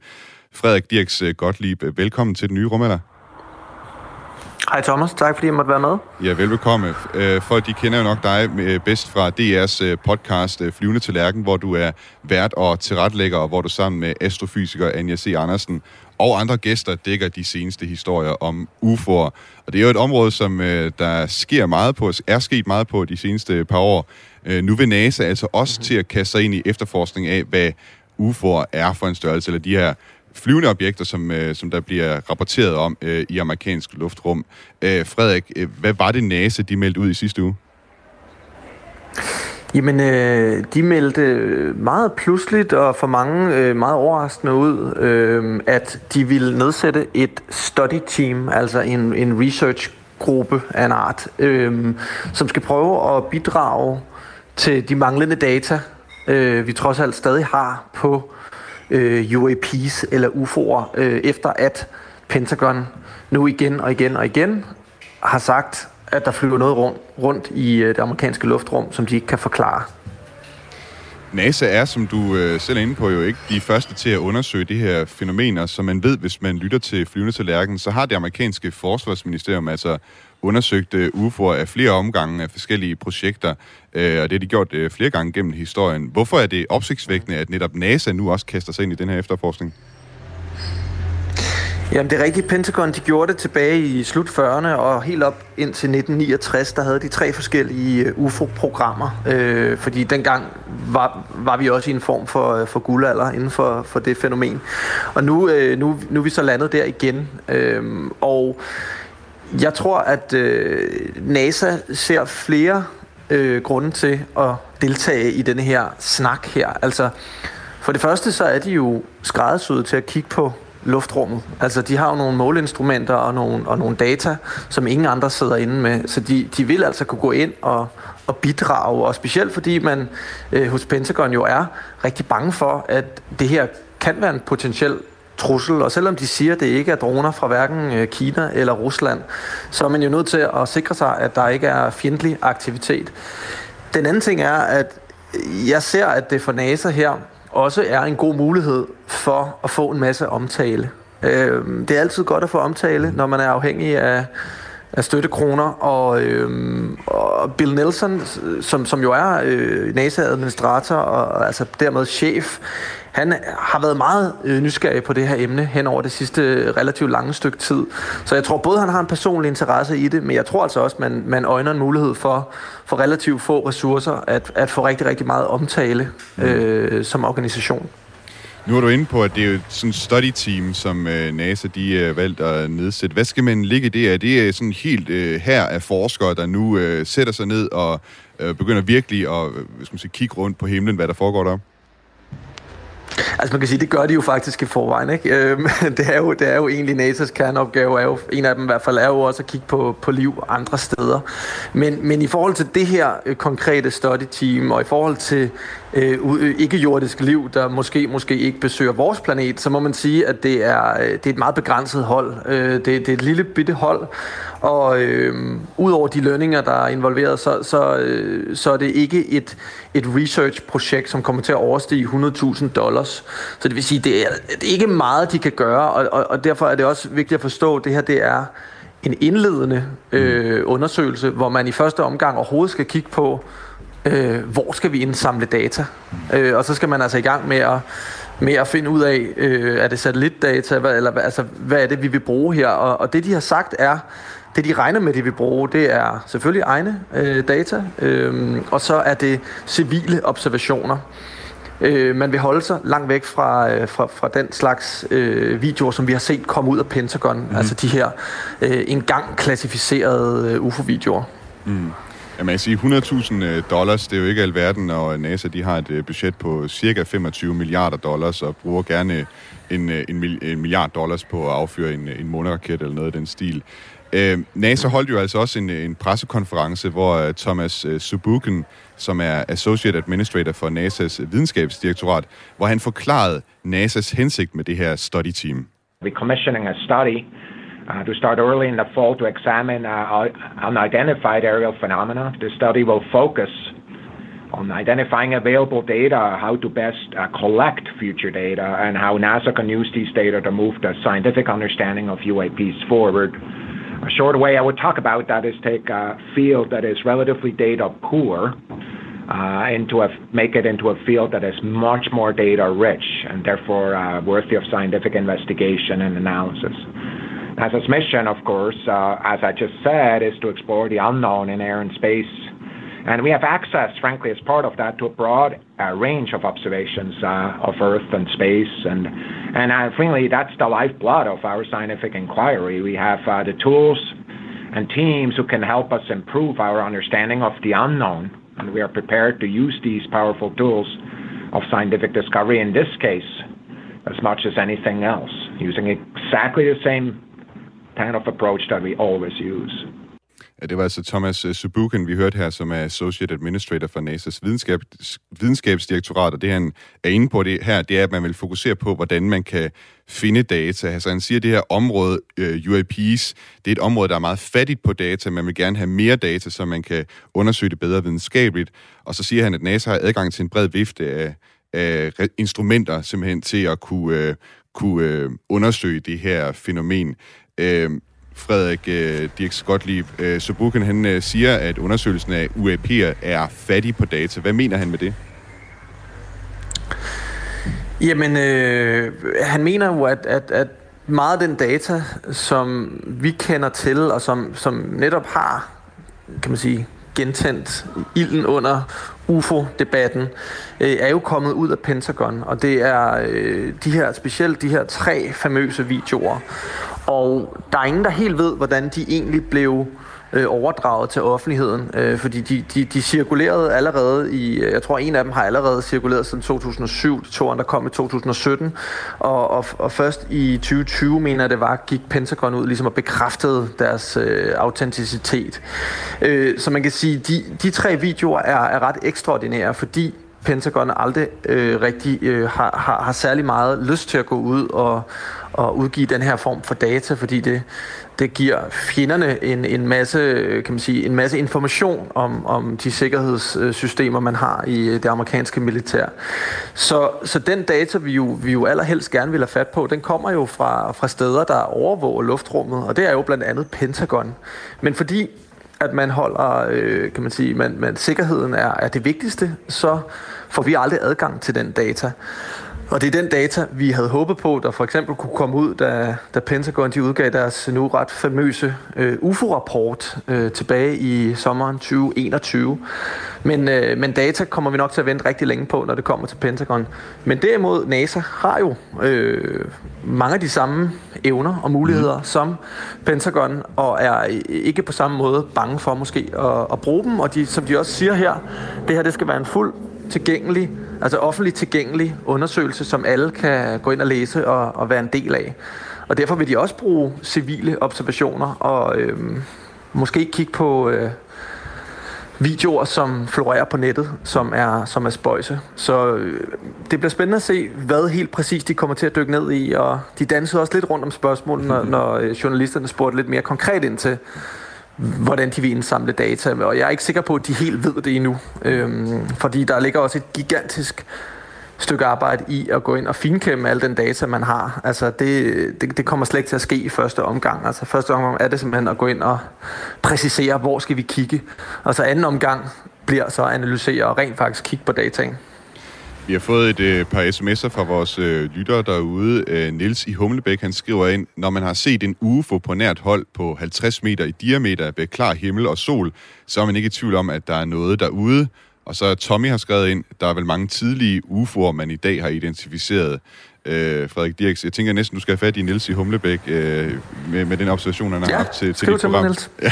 Frederik Dirks øh, Gottlieb, velkommen til den nye rumalder. Hej Thomas, tak fordi jeg måtte være med. Ja, velbekomme. Folk de kender jo nok dig bedst fra DR's podcast Flyvende til Lærken, hvor du er vært og tilretlægger, og hvor du sammen med astrofysiker Anja C. Andersen og andre gæster dækker de seneste historier om UFO'er. Og det er jo et område, som der sker meget på, er sket meget på de seneste par år. Nu vil NASA altså også til at kaste sig ind i efterforskning af, hvad UFO'er er for en størrelse, eller de her flyvende objekter, som, øh, som der bliver rapporteret om øh, i amerikansk luftrum. Øh, Frederik, øh, hvad var det NASA, de meldte ud i sidste uge? Jamen, øh, de meldte meget pludseligt og for mange øh, meget overraskende ud, øh, at de ville nedsætte et study team, altså en, en research gruppe af en art, øh, som skal prøve at bidrage til de manglende data, øh, vi trods alt stadig har på øh, UAPs eller UFO'er, øh, efter at Pentagon nu igen og igen og igen har sagt, at der flyver noget rundt, rundt i øh, det amerikanske luftrum, som de ikke kan forklare. NASA er, som du øh, selv er inde på, jo ikke de første til at undersøge de her fænomener, som man ved, hvis man lytter til flyvende tallerken, lærken, så har det amerikanske forsvarsministerium altså undersøgt øh, UFO'er af flere omgange af forskellige projekter, øh, og det har de gjort øh, flere gange gennem historien. Hvorfor er det opsigtsvækkende, at netop NASA nu også kaster sig ind i den her efterforskning? Jamen det er rigtigt. Pentagon de gjorde det tilbage i slut 40'erne og helt op indtil 1969, der havde de tre forskellige øh, UFO-programmer. Øh, fordi dengang var, var vi også i en form for, øh, for guldalder inden for, for det fænomen. Og nu, øh, nu, nu er vi så landet der igen. Øh, og jeg tror, at øh, NASA ser flere øh, grunde til at deltage i denne her snak her. Altså, for det første så er de jo skræddersyet til at kigge på luftrummet. Altså, de har jo nogle måleinstrumenter og nogle, og nogle data, som ingen andre sidder inde med. Så de, de vil altså kunne gå ind og, og bidrage, og specielt fordi man øh, hos Pentagon jo er rigtig bange for, at det her kan være en potentiel trussel, og selvom de siger, at det ikke er droner fra hverken øh, Kina eller Rusland, så er man jo nødt til at sikre sig, at der ikke er fjendtlig aktivitet. Den anden ting er, at jeg ser, at det for NASA her også er en god mulighed for at få en masse omtale. Øh, det er altid godt at få omtale, når man er afhængig af, af støttekroner, og, øhm, og Bill Nelson, som, som jo er øh, NASA-administrator og altså dermed chef, han har været meget øh, nysgerrig på det her emne hen over det sidste relativt lange stykke tid. Så jeg tror både, han har en personlig interesse i det, men jeg tror altså også, man, man øjner en mulighed for, for relativt få ressourcer at, at få rigtig, rigtig meget omtale øh, som organisation. Nu er du inde på, at det er jo sådan et study team, som øh, NASA de øh, er valgt at nedsætte. Hvad skal man ligge i det? Er det sådan helt øh, her af forskere, der nu øh, sætter sig ned og øh, begynder virkelig at øh, skal man sige, kigge rundt på himlen, hvad der foregår der? Altså man kan sige, det gør de jo faktisk i forvejen. Ikke? Øhm, det, er jo, det er jo egentlig NASA's kerneopgave, er jo, en af dem i hvert fald er jo også at kigge på, på liv andre steder. Men, men i forhold til det her øh, konkrete study team, og i forhold til øh, øh, ikke-jordisk liv, der måske måske ikke besøger vores planet, så må man sige, at det er, øh, det er et meget begrænset hold. Øh, det, det er et lille bitte hold, og øh, udover de lønninger, der er involveret, så, så, øh, så er det ikke et, et research-projekt, som kommer til at overstige 100.000 dollars. Så det vil sige, det er, det er ikke meget, de kan gøre, og, og, og derfor er det også vigtigt at forstå, at det her det er en indledende øh, undersøgelse, hvor man i første omgang overhovedet skal kigge på, øh, hvor skal vi indsamle data? Øh, og så skal man altså i gang med at, med at finde ud af, øh, er det satellitdata, hvad, eller altså, hvad er det, vi vil bruge her? Og, og det, de har sagt, er, det de regner med, de vil bruge, det er selvfølgelig egne øh, data, øh, og så er det civile observationer. Øh, man vil holde sig langt væk fra, øh, fra, fra den slags øh, videoer, som vi har set komme ud af Pentagon, mm. altså de her øh, engang klassificerede øh, UFO-videoer. Mm. Ja, man kan sige 100.000 øh, dollars, det er jo ikke alverden, og NASA de har et øh, budget på cirka 25 milliarder dollars, og bruger gerne øh, en, en, en milliard dollars på at affyre en, en måneraket eller noget af den stil. Øh, NASA holdt jo altså også en, en pressekonference, hvor Thomas Subuken, som er Associate Administrator for NASA's videnskabsdirektorat, hvor han forklarede NASA's hensigt med det her study team. We're commissioning a study to start early in the fall to examine uh, unidentified aerial phenomena. The study will focus on identifying available data, how to best uh, collect future data, and how NASA can use these data to move the scientific understanding of UAPs forward. A short way I would talk about that is take a field that is relatively data poor uh, make it into a field that is much more data rich and therefore uh, worthy of scientific investigation and analysis. NASA's mission, of course, uh, as I just said, is to explore the unknown in air and space and we have access, frankly, as part of that, to a broad uh, range of observations uh, of Earth and space. And, and uh, frankly, that's the lifeblood of our scientific inquiry. We have uh, the tools and teams who can help us improve our understanding of the unknown. And we are prepared to use these powerful tools of scientific discovery, in this case, as much as anything else, using exactly the same kind of approach that we always use. Ja, det var altså Thomas øh, Subuken, vi hørte her, som er Associate Administrator for NASA's videnskab, videnskabsdirektorat, og det han er inde på det her, det er, at man vil fokusere på, hvordan man kan finde data. Altså han siger, at det her område, øh, UAPs, det er et område, der er meget fattigt på data. Man vil gerne have mere data, så man kan undersøge det bedre videnskabeligt. Og så siger han, at NASA har adgang til en bred vifte af, af instrumenter simpelthen til at kunne, øh, kunne øh, undersøge det her fænomen. Øh, Frederik øh, Dirk Skotlib, øh, Sobuken, han øh, siger, at undersøgelsen af UAP'er er fattig på data. Hvad mener han med det? Jamen, øh, han mener jo, at, at, at meget af den data, som vi kender til, og som, som netop har, kan man sige, gentændt ilden under UFO-debatten, øh, er jo kommet ud af Pentagon, og det er øh, de her, specielt de her tre famøse videoer. Og der er ingen, der helt ved, hvordan de egentlig blev øh, overdraget til offentligheden, øh, fordi de, de, de cirkulerede allerede i, øh, jeg tror en af dem har allerede cirkuleret siden 2007, de to andre kom i 2017, og, og, og først i 2020, mener jeg det var, gik Pentagon ud ligesom og bekræftede deres øh, autenticitet. Øh, så man kan sige, de, de tre videoer er, er ret ekstraordinære, fordi Pentagon aldrig øh, rigtig øh, har, har, har særlig meget lyst til at gå ud og, og udgive den her form for data, fordi det, det giver fjenderne en, en masse kan man sige en masse information om, om de sikkerhedssystemer man har i øh, det amerikanske militær. Så, så den data vi jo vi jo allerhelst gerne vil have fat på, den kommer jo fra fra steder der overvåger luftrummet, og det er jo blandt andet Pentagon. Men fordi at man holder, øh, kan man sige, man, man, sikkerheden er, er det vigtigste, så får vi aldrig adgang til den data. Og det er den data, vi havde håbet på, der for eksempel kunne komme ud, da, da Pentagon de udgav deres nu ret famøse øh, UFO-rapport øh, tilbage i sommeren 2021. Men, øh, men data kommer vi nok til at vente rigtig længe på, når det kommer til Pentagon. Men derimod, NASA har jo øh, mange af de samme evner og muligheder mm. som Pentagon, og er ikke på samme måde bange for måske at, at bruge dem. Og de, som de også siger her, det her det skal være en fuld tilgængelig altså offentligt tilgængelig undersøgelse, som alle kan gå ind og læse og, og være en del af. Og derfor vil de også bruge civile observationer og øh, måske kigge på øh, videoer, som florerer på nettet, som er, som er spøjse. Så øh, det bliver spændende at se, hvad helt præcis de kommer til at dykke ned i, og de dansede også lidt rundt om spørgsmålene, når, når øh, journalisterne spurgte lidt mere konkret ind til, hvordan de vil indsamle data, og jeg er ikke sikker på, at de helt ved det endnu, øhm, fordi der ligger også et gigantisk stykke arbejde i at gå ind og finkæmme al den data, man har. Altså det, det, det kommer slet ikke til at ske i første omgang. Altså første omgang er det simpelthen at gå ind og præcisere, hvor skal vi kigge. Og så anden omgang bliver så at analysere og rent faktisk kigge på dataen. Vi har fået et øh, par sms'er fra vores øh, lyttere derude. Øh, Nils i Humlebæk, han skriver ind, når man har set en UFO på nært hold på 50 meter i diameter ved klar himmel og sol, så er man ikke i tvivl om, at der er noget derude. Og så Tommy har skrevet ind, der er vel mange tidlige UFO'er, man i dag har identificeret øh, Frederik Dirks. Jeg tænker næsten, du skal have fat i Nils i Humlebæk øh, med, med den observation, han har ja, haft til, til dit program. Mig, ja.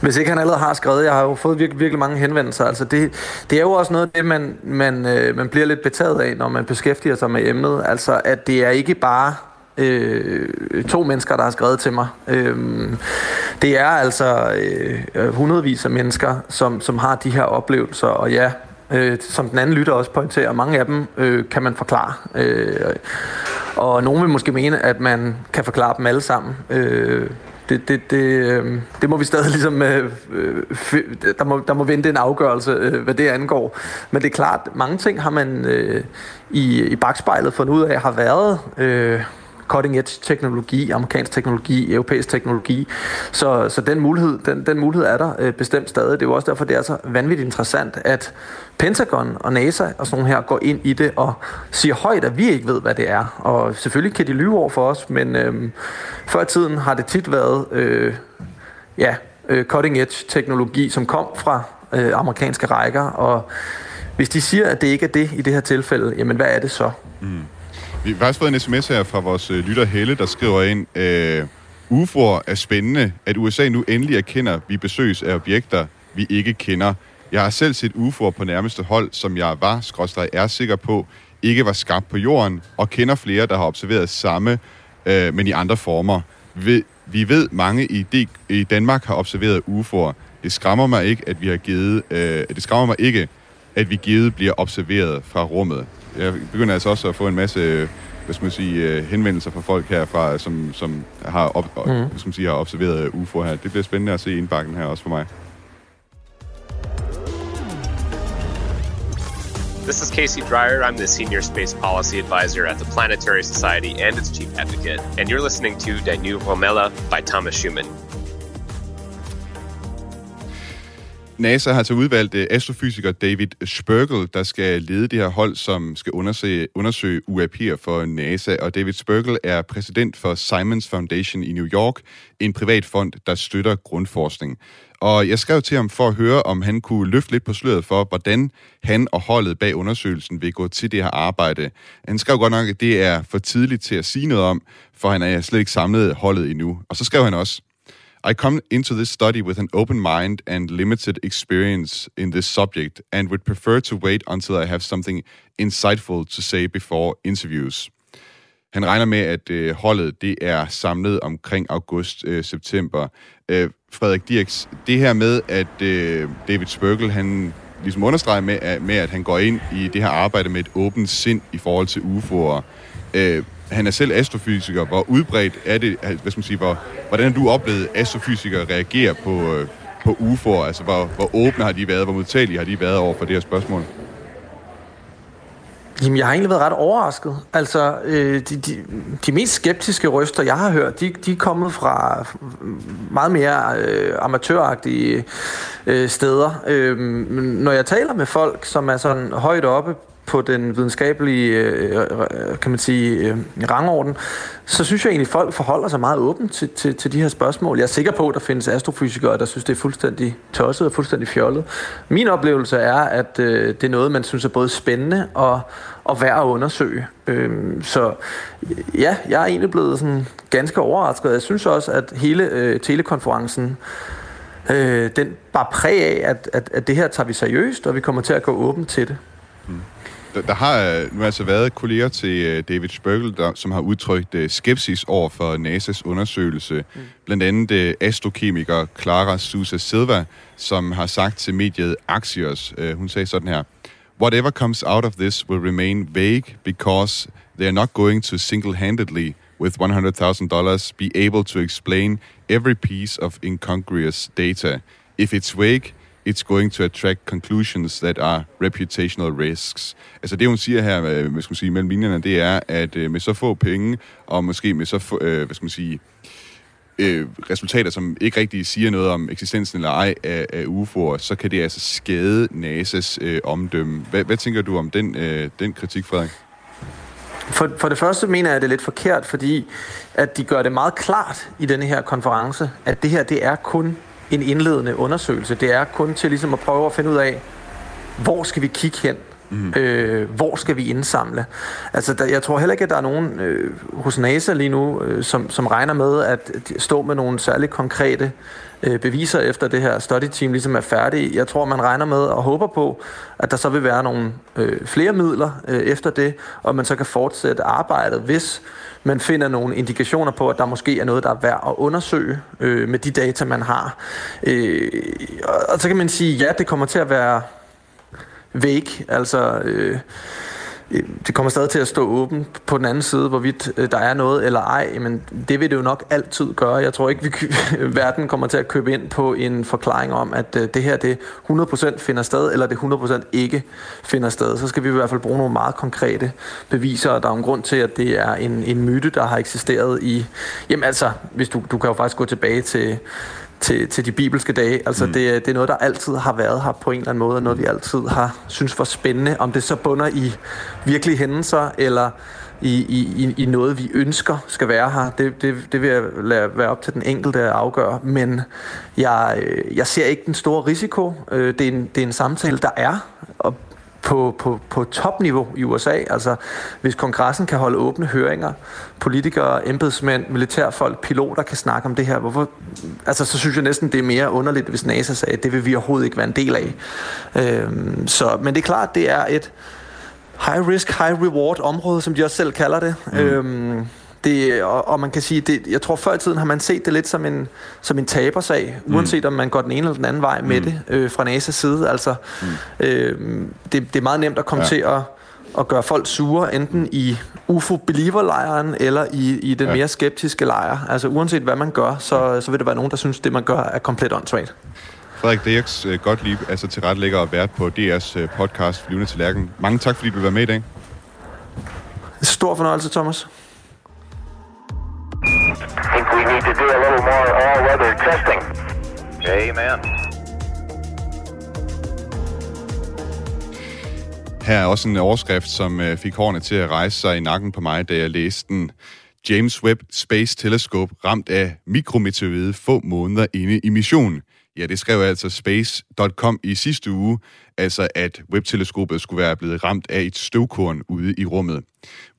Hvis ikke han allerede har skrevet, jeg har jo fået virkelig, virkelig mange henvendelser. Altså det, det er jo også noget af det, man, man, øh, man bliver lidt betaget af, når man beskæftiger sig med emnet. Altså at det er ikke bare øh, to mennesker, der har skrevet til mig. Øh, det er altså øh, øh, hundredvis af mennesker, som, som har de her oplevelser, og ja, øh, som den anden lytter også pointerer, mange af dem øh, kan man forklare. Øh, og nogen vil måske mene, at man kan forklare dem alle sammen. Øh, det, det, det, øh, det må vi stadig ligesom, øh, øh der, må, der må vente en afgørelse, øh, hvad det angår. Men det er klart, mange ting har man øh, i, i bagspejlet fundet ud af, har været øh, cutting edge teknologi, amerikansk teknologi, europæisk teknologi. Så, så den, mulighed, den, den mulighed er der øh, bestemt stadig. Det er jo også derfor, det er så vanvittigt interessant, at Pentagon og NASA og sådan nogle her går ind i det og siger højt, at vi ikke ved, hvad det er. Og selvfølgelig kan de lyve over for os, men øh, før tiden har det tit været øh, ja, øh, cutting edge teknologi, som kom fra øh, amerikanske rækker, og hvis de siger, at det ikke er det i det her tilfælde, jamen hvad er det så? Mm. Vi har faktisk fået en sms her fra vores øh, lytter Helle, der skriver ind, øh, UFO'er er spændende, at USA nu endelig erkender, at vi besøges af objekter, vi ikke kender. Jeg har selv set UFO'er på nærmeste hold, som jeg var, skråstrej er sikker på, ikke var skabt på jorden, og kender flere, der har observeret samme, øh, men i andre former. Vi, vi ved, mange i, D- i Danmark har observeret UFO'er. Det skræmmer mig ikke, at vi har givet, øh, det skræmmer mig ikke, at vi givet bliver observeret fra rummet jeg begynder altså også at få en masse hvad skal man sige, øh, henvendelser fra folk herfra, som, som har, op, mm. hvad skal man sige, har observeret UFO her. Det bliver spændende at se indbakken her også for mig. This is Casey Dreyer. I'm the Senior Space Policy Advisor at the Planetary Society and its Chief Advocate. And you're listening to Danu Romella by Thomas Schumann. NASA har til udvalgt astrofysiker David Spergel, der skal lede det her hold, som skal undersøge, undersøge UAP'er for NASA. Og David Spergel er præsident for Simons Foundation i New York, en privat fond, der støtter grundforskning. Og jeg skrev til ham for at høre, om han kunne løfte lidt på sløret for, hvordan han og holdet bag undersøgelsen vil gå til det her arbejde. Han skrev godt nok, at det er for tidligt til at sige noget om, for han er slet ikke samlet holdet endnu. Og så skrev han også, i come into this study with an open mind and limited experience in this subject, and would prefer to wait until I have something insightful to say before interviews. Han regner med, at øh, holdet det er samlet omkring august-september. Øh, øh, Frederik Dirks, det her med, at øh, David Spurgel, han ligesom understreger med, at, med, at han går ind i det her arbejde med et åbent sind i forhold til UFO'er. Øh, han er selv astrofysiker. Hvor udbredt er det, hvad skal man sige, hvor, hvordan har du oplevet astrofysikere reagere på, øh, på UFO'er? Altså, hvor, hvor åbne har de været, hvor modtagelige har de været over for det her spørgsmål? Jamen, jeg har egentlig været ret overrasket. Altså, øh, de, de, de mest skeptiske røster, jeg har hørt, de, de er kommet fra meget mere øh, amatøragtige øh, steder. Øh, når jeg taler med folk, som er sådan højt oppe på den videnskabelige øh, øh, kan man sige, øh, rangorden, så synes jeg egentlig, at folk forholder sig meget åbent til, til, til de her spørgsmål. Jeg er sikker på, at der findes astrofysikere, der synes, det er fuldstændig tosset og fuldstændig fjollet. Min oplevelse er, at øh, det er noget, man synes er både spændende og, og værd at undersøge. Øhm, så ja, jeg er egentlig blevet sådan ganske overrasket. Jeg synes også, at hele øh, telekonferencen øh, den bare præg af, at, at, at det her tager vi seriøst, og vi kommer til at gå åbent til det. Mm. Der, der har nu altså været kolleger til uh, David Spurgel, der, som har udtrykt uh, skepsis over for NASA's undersøgelse. Mm. Blandt andet uh, astrokemiker Clara Sousa Silva, som har sagt til mediet Axios, uh, hun sagde sådan her, Whatever comes out of this will remain vague because they are not going to single-handedly with $100,000 be able to explain every piece of incongruous data. If it's vague, it's going to attract conclusions that are reputational risks. Altså det, hun siger her, øh, hvad skal man sige, mellem linjerne, det er, at øh, med så få penge, og måske med så få, øh, hvad skal man sige, øh, resultater, som ikke rigtig siger noget om eksistensen eller ej af, af UFO'er, så kan det altså skade NASA's øh, omdømme. Hvad, hvad tænker du om den, øh, den kritik, Frederik? For, for det første mener jeg, at det er lidt forkert, fordi at de gør det meget klart i denne her konference, at det her det er kun en indledende undersøgelse. Det er kun til ligesom at prøve at finde ud af, hvor skal vi kigge hen? Mm. Øh, hvor skal vi indsamle? Altså, der, jeg tror heller ikke, at der er nogen øh, hos NASA lige nu, øh, som, som regner med at stå med nogle særligt konkrete øh, beviser efter det her study team ligesom er færdigt. Jeg tror, man regner med og håber på, at der så vil være nogle øh, flere midler øh, efter det, og man så kan fortsætte arbejdet, hvis man finder nogle indikationer på, at der måske er noget, der er værd at undersøge øh, med de data, man har. Øh, og, og så kan man sige, ja, det kommer til at være væk, altså... Øh, det kommer stadig til at stå åben på den anden side, hvorvidt øh, der er noget eller ej, men det vil det jo nok altid gøre. Jeg tror ikke, vi verden kommer til at købe ind på en forklaring om, at øh, det her det 100% finder sted, eller det 100% ikke finder sted. Så skal vi i hvert fald bruge nogle meget konkrete beviser, og der er en grund til, at det er en, en myte, der har eksisteret i... Jamen altså, hvis du, du kan jo faktisk gå tilbage til til, til de bibelske dage. Altså mm. det, det er noget, der altid har været her på en eller anden måde, og noget vi altid har synes var spændende. Om det så bunder i virkelige hændelser, eller i, i, i noget, vi ønsker skal være her, det, det, det vil jeg lade være op til den enkelte at afgøre. Men jeg, jeg ser ikke den store risiko. Øh, det er en, det er en samtale, der er, og på, på, på topniveau i USA. Altså, hvis kongressen kan holde åbne høringer, politikere, embedsmænd, militærfolk, piloter kan snakke om det her, hvorfor, altså, så synes jeg næsten, det er mere underligt, hvis NASA sagde, at det vil vi overhovedet ikke være en del af. Øhm, så, men det er klart, det er et high risk, high reward område, som de også selv kalder det. Mm. Øhm, det, og, og man kan sige, det, jeg tror før i tiden har man set det lidt som en, som en tabersag, mm. uanset om man går den ene eller den anden vej med mm. det øh, fra NASA's side. Altså, mm. øh, det, det er meget nemt at komme ja. til at, at gøre folk sure, enten i UFO-believer-lejren eller i, i den ja. mere skeptiske lejr. Altså uanset hvad man gør, så, så vil der være nogen, der synes, det man gør er komplet åndssvagt. Frederik Dirks uh, godt lige, altså til ret lægger og vært på DR's uh, podcast Flyvende til Lærken. Mange tak, fordi du være med i dag. Stor fornøjelse, Thomas. I think we need to do a little more all-weather testing. Amen. Her er også en overskrift, som øh, fik hårene til at rejse sig i nakken på mig, da jeg læste den. James Webb Space Telescope ramt af mikrometeoride få måneder inde i missionen. Ja, det skrev altså Space.com i sidste uge, altså at webteleskopet skulle være blevet ramt af et støvkorn ude i rummet.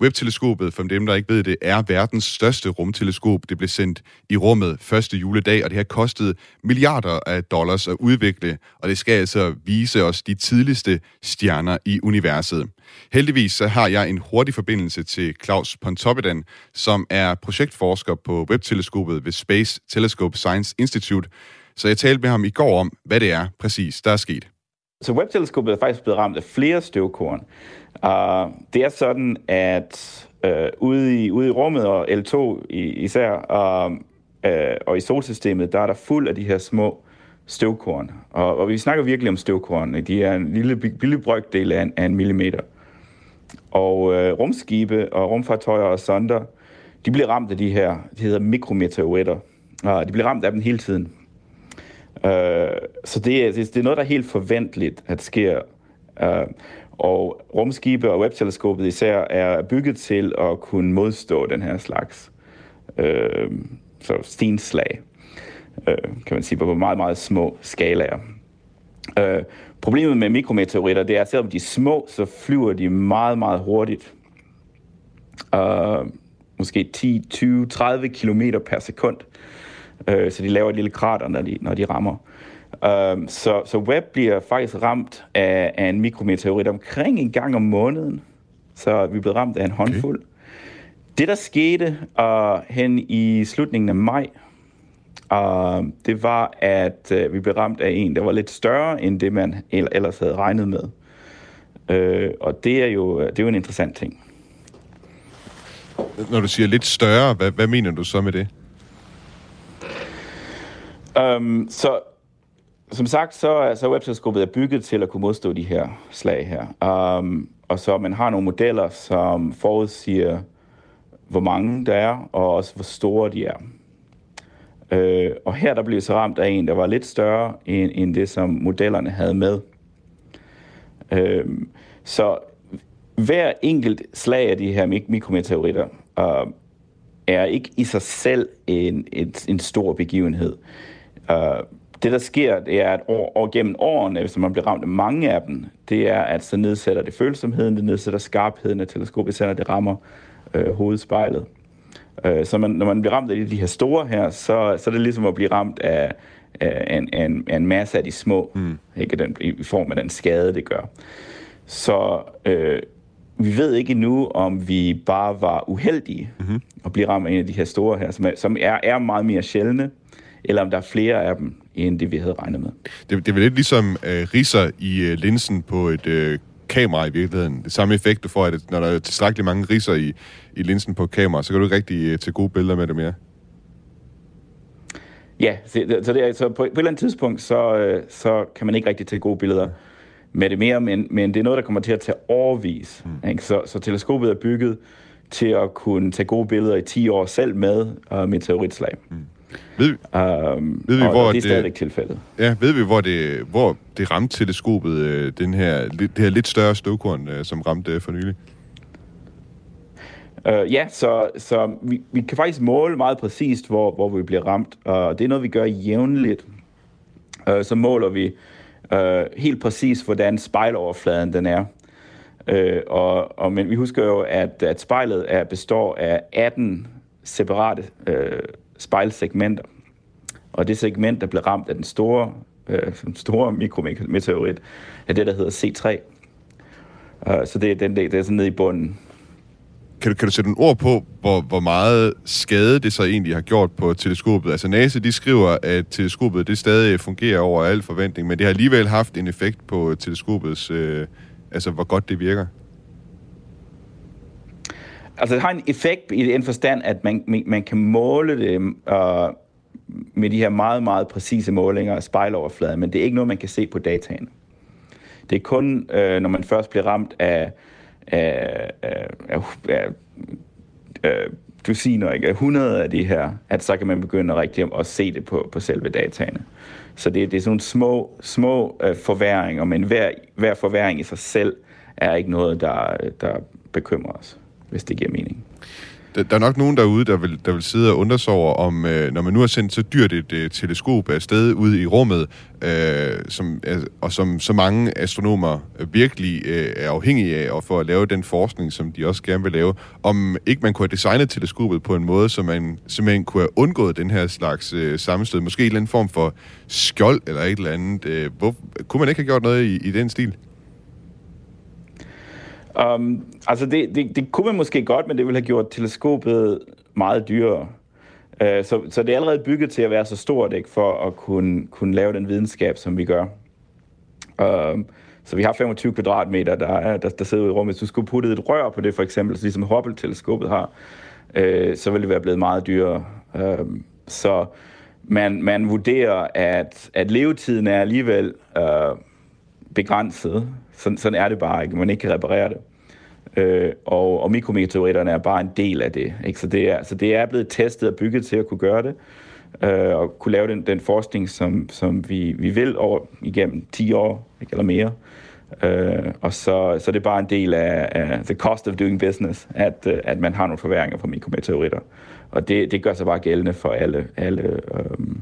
Webteleskopet, for dem der ikke ved det, er verdens største rumteleskop. Det blev sendt i rummet første juledag, og det har kostet milliarder af dollars at udvikle, og det skal altså vise os de tidligste stjerner i universet. Heldigvis så har jeg en hurtig forbindelse til Claus Pontoppidan, som er projektforsker på webteleskopet ved Space Telescope Science Institute, så jeg talte med ham i går om, hvad det er præcis, der er sket. Så webteleskopet er faktisk blevet ramt af flere støvkorn. Uh, det er sådan, at uh, ude, i, ude i rummet, og L2 især, uh, uh, og i solsystemet, der er der fuld af de her små støvkorn. Og, og vi snakker virkelig om støvkorn. De er en lille, lille brøkdel af en, af en millimeter. Og uh, rumskibe og rumfartøjer og sonder, de bliver ramt af de her, de hedder mikrometeoritter. Uh, ah, de bliver ramt af dem hele tiden. Øh, så det er, det er noget, der er helt forventeligt, at sker. Uh, og rumskibe og webteleskopet især er bygget til at kunne modstå den her slags øh, så stenslag, øh, kan man sige, på meget, meget små skalaer. Øh, problemet med mikrometeoritter, det er, at selvom de er små, så flyver de meget, meget hurtigt. Uh, måske 10, 20, 30 km per sekund. Uh, så de laver et lille krater, når de, når de rammer. Uh, så, så Webb bliver faktisk ramt af, af en mikrometeorit omkring en gang om måneden. Så vi blev ramt af en håndfuld. Okay. Det, der skete uh, hen i slutningen af maj, uh, det var, at uh, vi blev ramt af en, der var lidt større, end det man ellers havde regnet med. Uh, og det er, jo, det er jo en interessant ting. Når du siger lidt større, hvad, hvad mener du så med det? Um, så som sagt, så er så webselskabet er bygget til at kunne modstå de her slag her. Um, og så man har nogle modeller, som forudsiger, hvor mange der er, og også hvor store de er. Uh, og her der blev så ramt af en, der var lidt større end, end det, som modellerne havde med. Uh, så hver enkelt slag af de her mik- mikrometeoritter uh, er ikke i sig selv en, en, en stor begivenhed. Uh, det, der sker, det er, at år, år gennem årene, hvis man bliver ramt af mange af dem, det er, at så nedsætter det følsomheden, det nedsætter skarpheden af teleskopet, så det rammer øh, hovedspejlet. Øh, så man, når man bliver ramt af de, her store her, så, så er det ligesom at blive ramt af, af, en, en, en masse af de små, mm. ikke den, i form af den skade, det gør. Så øh, vi ved ikke endnu, om vi bare var uheldige mm-hmm. at blive ramt af en af de her store her, som er, som er, er meget mere sjældne, eller om der er flere af dem, end det vi havde regnet med. Det, det er lidt ligesom øh, riser i øh, linsen på et øh, kamera i virkeligheden. Det samme effekt, du får, at når der er tilstrækkeligt mange riser i, i linsen på et kamera, så kan du ikke rigtig øh, tage gode billeder med det mere. Ja, så, så, det er, så på, på et eller andet tidspunkt, så, øh, så kan man ikke rigtig tage gode billeder med det mere, men, men det er noget, der kommer til at tage overvis. Mm. Ikke? Så, så teleskopet er bygget til at kunne tage gode billeder i 10 år selv med uh, meteoritslag. Mm. Ved, um, ved vi, og, hvor og det er stadigvæk tilfældet. Ja, ved vi, hvor det, hvor det ramte teleskopet, øh, den her, det her lidt større støvkorn, øh, som ramte for nylig? Uh, ja, så, så vi, vi kan faktisk måle meget præcist, hvor, hvor vi bliver ramt, og det er noget, vi gør jævnligt. Uh, så måler vi uh, helt præcis, hvordan spejloverfladen den er. Uh, og, og, men vi husker jo, at, at spejlet er, består af 18 separate uh, spejlsegmenter. Og det segment, der blev ramt af den store, øh, store mikrometeorit, er det, der hedder C3. Uh, øh, så det er den der, der er sådan nede i bunden. Kan du, kan du sætte en ord på, hvor, hvor meget skade det så egentlig har gjort på teleskopet? Altså NASA, de skriver, at teleskopet det stadig fungerer over al forventning, men det har alligevel haft en effekt på teleskopets, øh, altså hvor godt det virker. Altså det har en effekt i den forstand, at man, man kan måle det øh, med de her meget, meget præcise målinger af spejloverfladen, men det er ikke noget, man kan se på dataen. Det er kun, øh, når man først bliver ramt af, af, af, af, af, øh, af dusiner, ikke? 100 af de her, at så kan man begynde rigtig at se det på, på selve dataene. Så det, det er sådan nogle små, små øh, forværinger, men hver, hver forværing i sig selv er ikke noget, der, der bekymrer os hvis det giver mening. Der, der er nok nogen derude, der vil, der vil sidde og undre sig over, om øh, når man nu har sendt så dyrt et øh, teleskop afsted ud i rummet, øh, som, øh, og som så mange astronomer virkelig øh, er afhængige af, og for at lave den forskning, som de også gerne vil lave, om ikke man kunne have designet teleskopet på en måde, så man simpelthen kunne have undgået den her slags øh, sammenstød. Måske en eller anden form for skjold eller et eller andet. Øh, hvor, kunne man ikke have gjort noget i, i den stil? Um, altså det, det, det kunne man måske godt, men det ville have gjort teleskopet meget dyrere. Uh, så, så det er allerede bygget til at være så stort, ikke, for at kunne, kunne lave den videnskab, som vi gør. Uh, så vi har 25 kvadratmeter, der, er, der, der sidder i rummet. Hvis du skulle putte et rør på det, for eksempel, så ligesom Hubble-teleskopet har, uh, så ville det være blevet meget dyrere. Uh, så man, man vurderer, at, at levetiden er alligevel uh, begrænset, sådan, sådan er det bare ikke. Man ikke kan reparere det. Øh, og, og mikrometeoritterne er bare en del af det. Ikke? Så, det er, så det er blevet testet og bygget til at kunne gøre det, øh, og kunne lave den, den forskning, som, som vi, vi vil over igennem 10 år ikke, eller mere. Øh, og så, så det er bare en del af, af the cost of doing business, at, øh, at man har nogle forværinger på mikrometeoritter. Og det, det gør sig bare gældende for alle, alle øhm,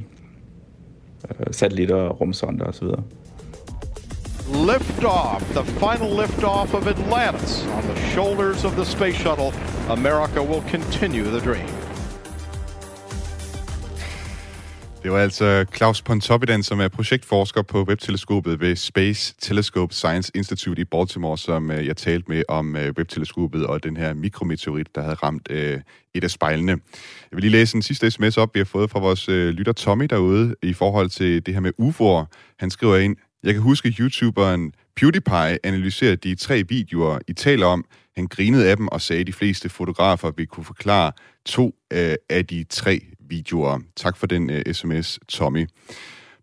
øh, satellitter, rumsonder osv. Liftoff, the final liftoff of Atlantis on the shoulders of the space shuttle. America will continue the dream. Det var altså Claus Pontoppidan, som er projektforsker på webteleskopet ved Space Telescope Science Institute i Baltimore, som øh, jeg talte med om øh, webteleskopet og den her mikrometeorit, der havde ramt øh, et af spejlene. Jeg vil lige læse en sidste sms op, vi har fået fra vores øh, lytter Tommy derude i forhold til det her med UFO'er. Han skriver ind, jeg kan huske YouTuberen PewDiePie analyserede de tre videoer, I taler om. Han grinede af dem og sagde, at de fleste fotografer vil kunne forklare to øh, af de tre videoer. Tak for den uh, øh, sms, Tommy.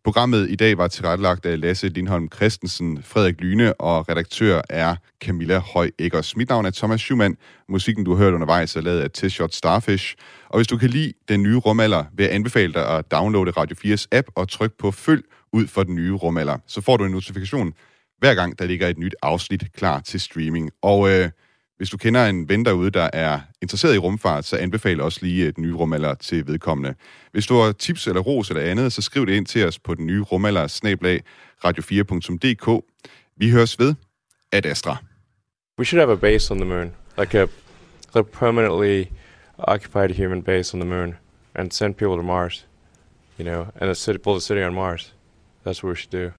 Programmet i dag var tilrettelagt af Lasse Lindholm Christensen, Frederik Lyne og redaktør er Camilla Høj Eggers. Mit navn er Thomas Schumann. Musikken, du har hørt undervejs, er lavet af T-Shot Starfish. Og hvis du kan lide den nye rumalder, vil jeg anbefale dig at downloade Radio 4's app og trykke på følg ud for den nye rumalder. Så får du en notifikation hver gang, der ligger et nyt afsnit klar til streaming. Og øh, hvis du kender en ven derude, der er interesseret i rumfart, så anbefal også lige øh, et nye rumalder til vedkommende. Hvis du har tips eller ros eller andet, så skriv det ind til os på den nye rumalder snablag radio4.dk. Vi høres ved. Ad Astra. We should have a base on the moon, like a, a permanently occupied human base on the moon, and send people to Mars, you know, and a city, build a city on Mars. That's what we should do.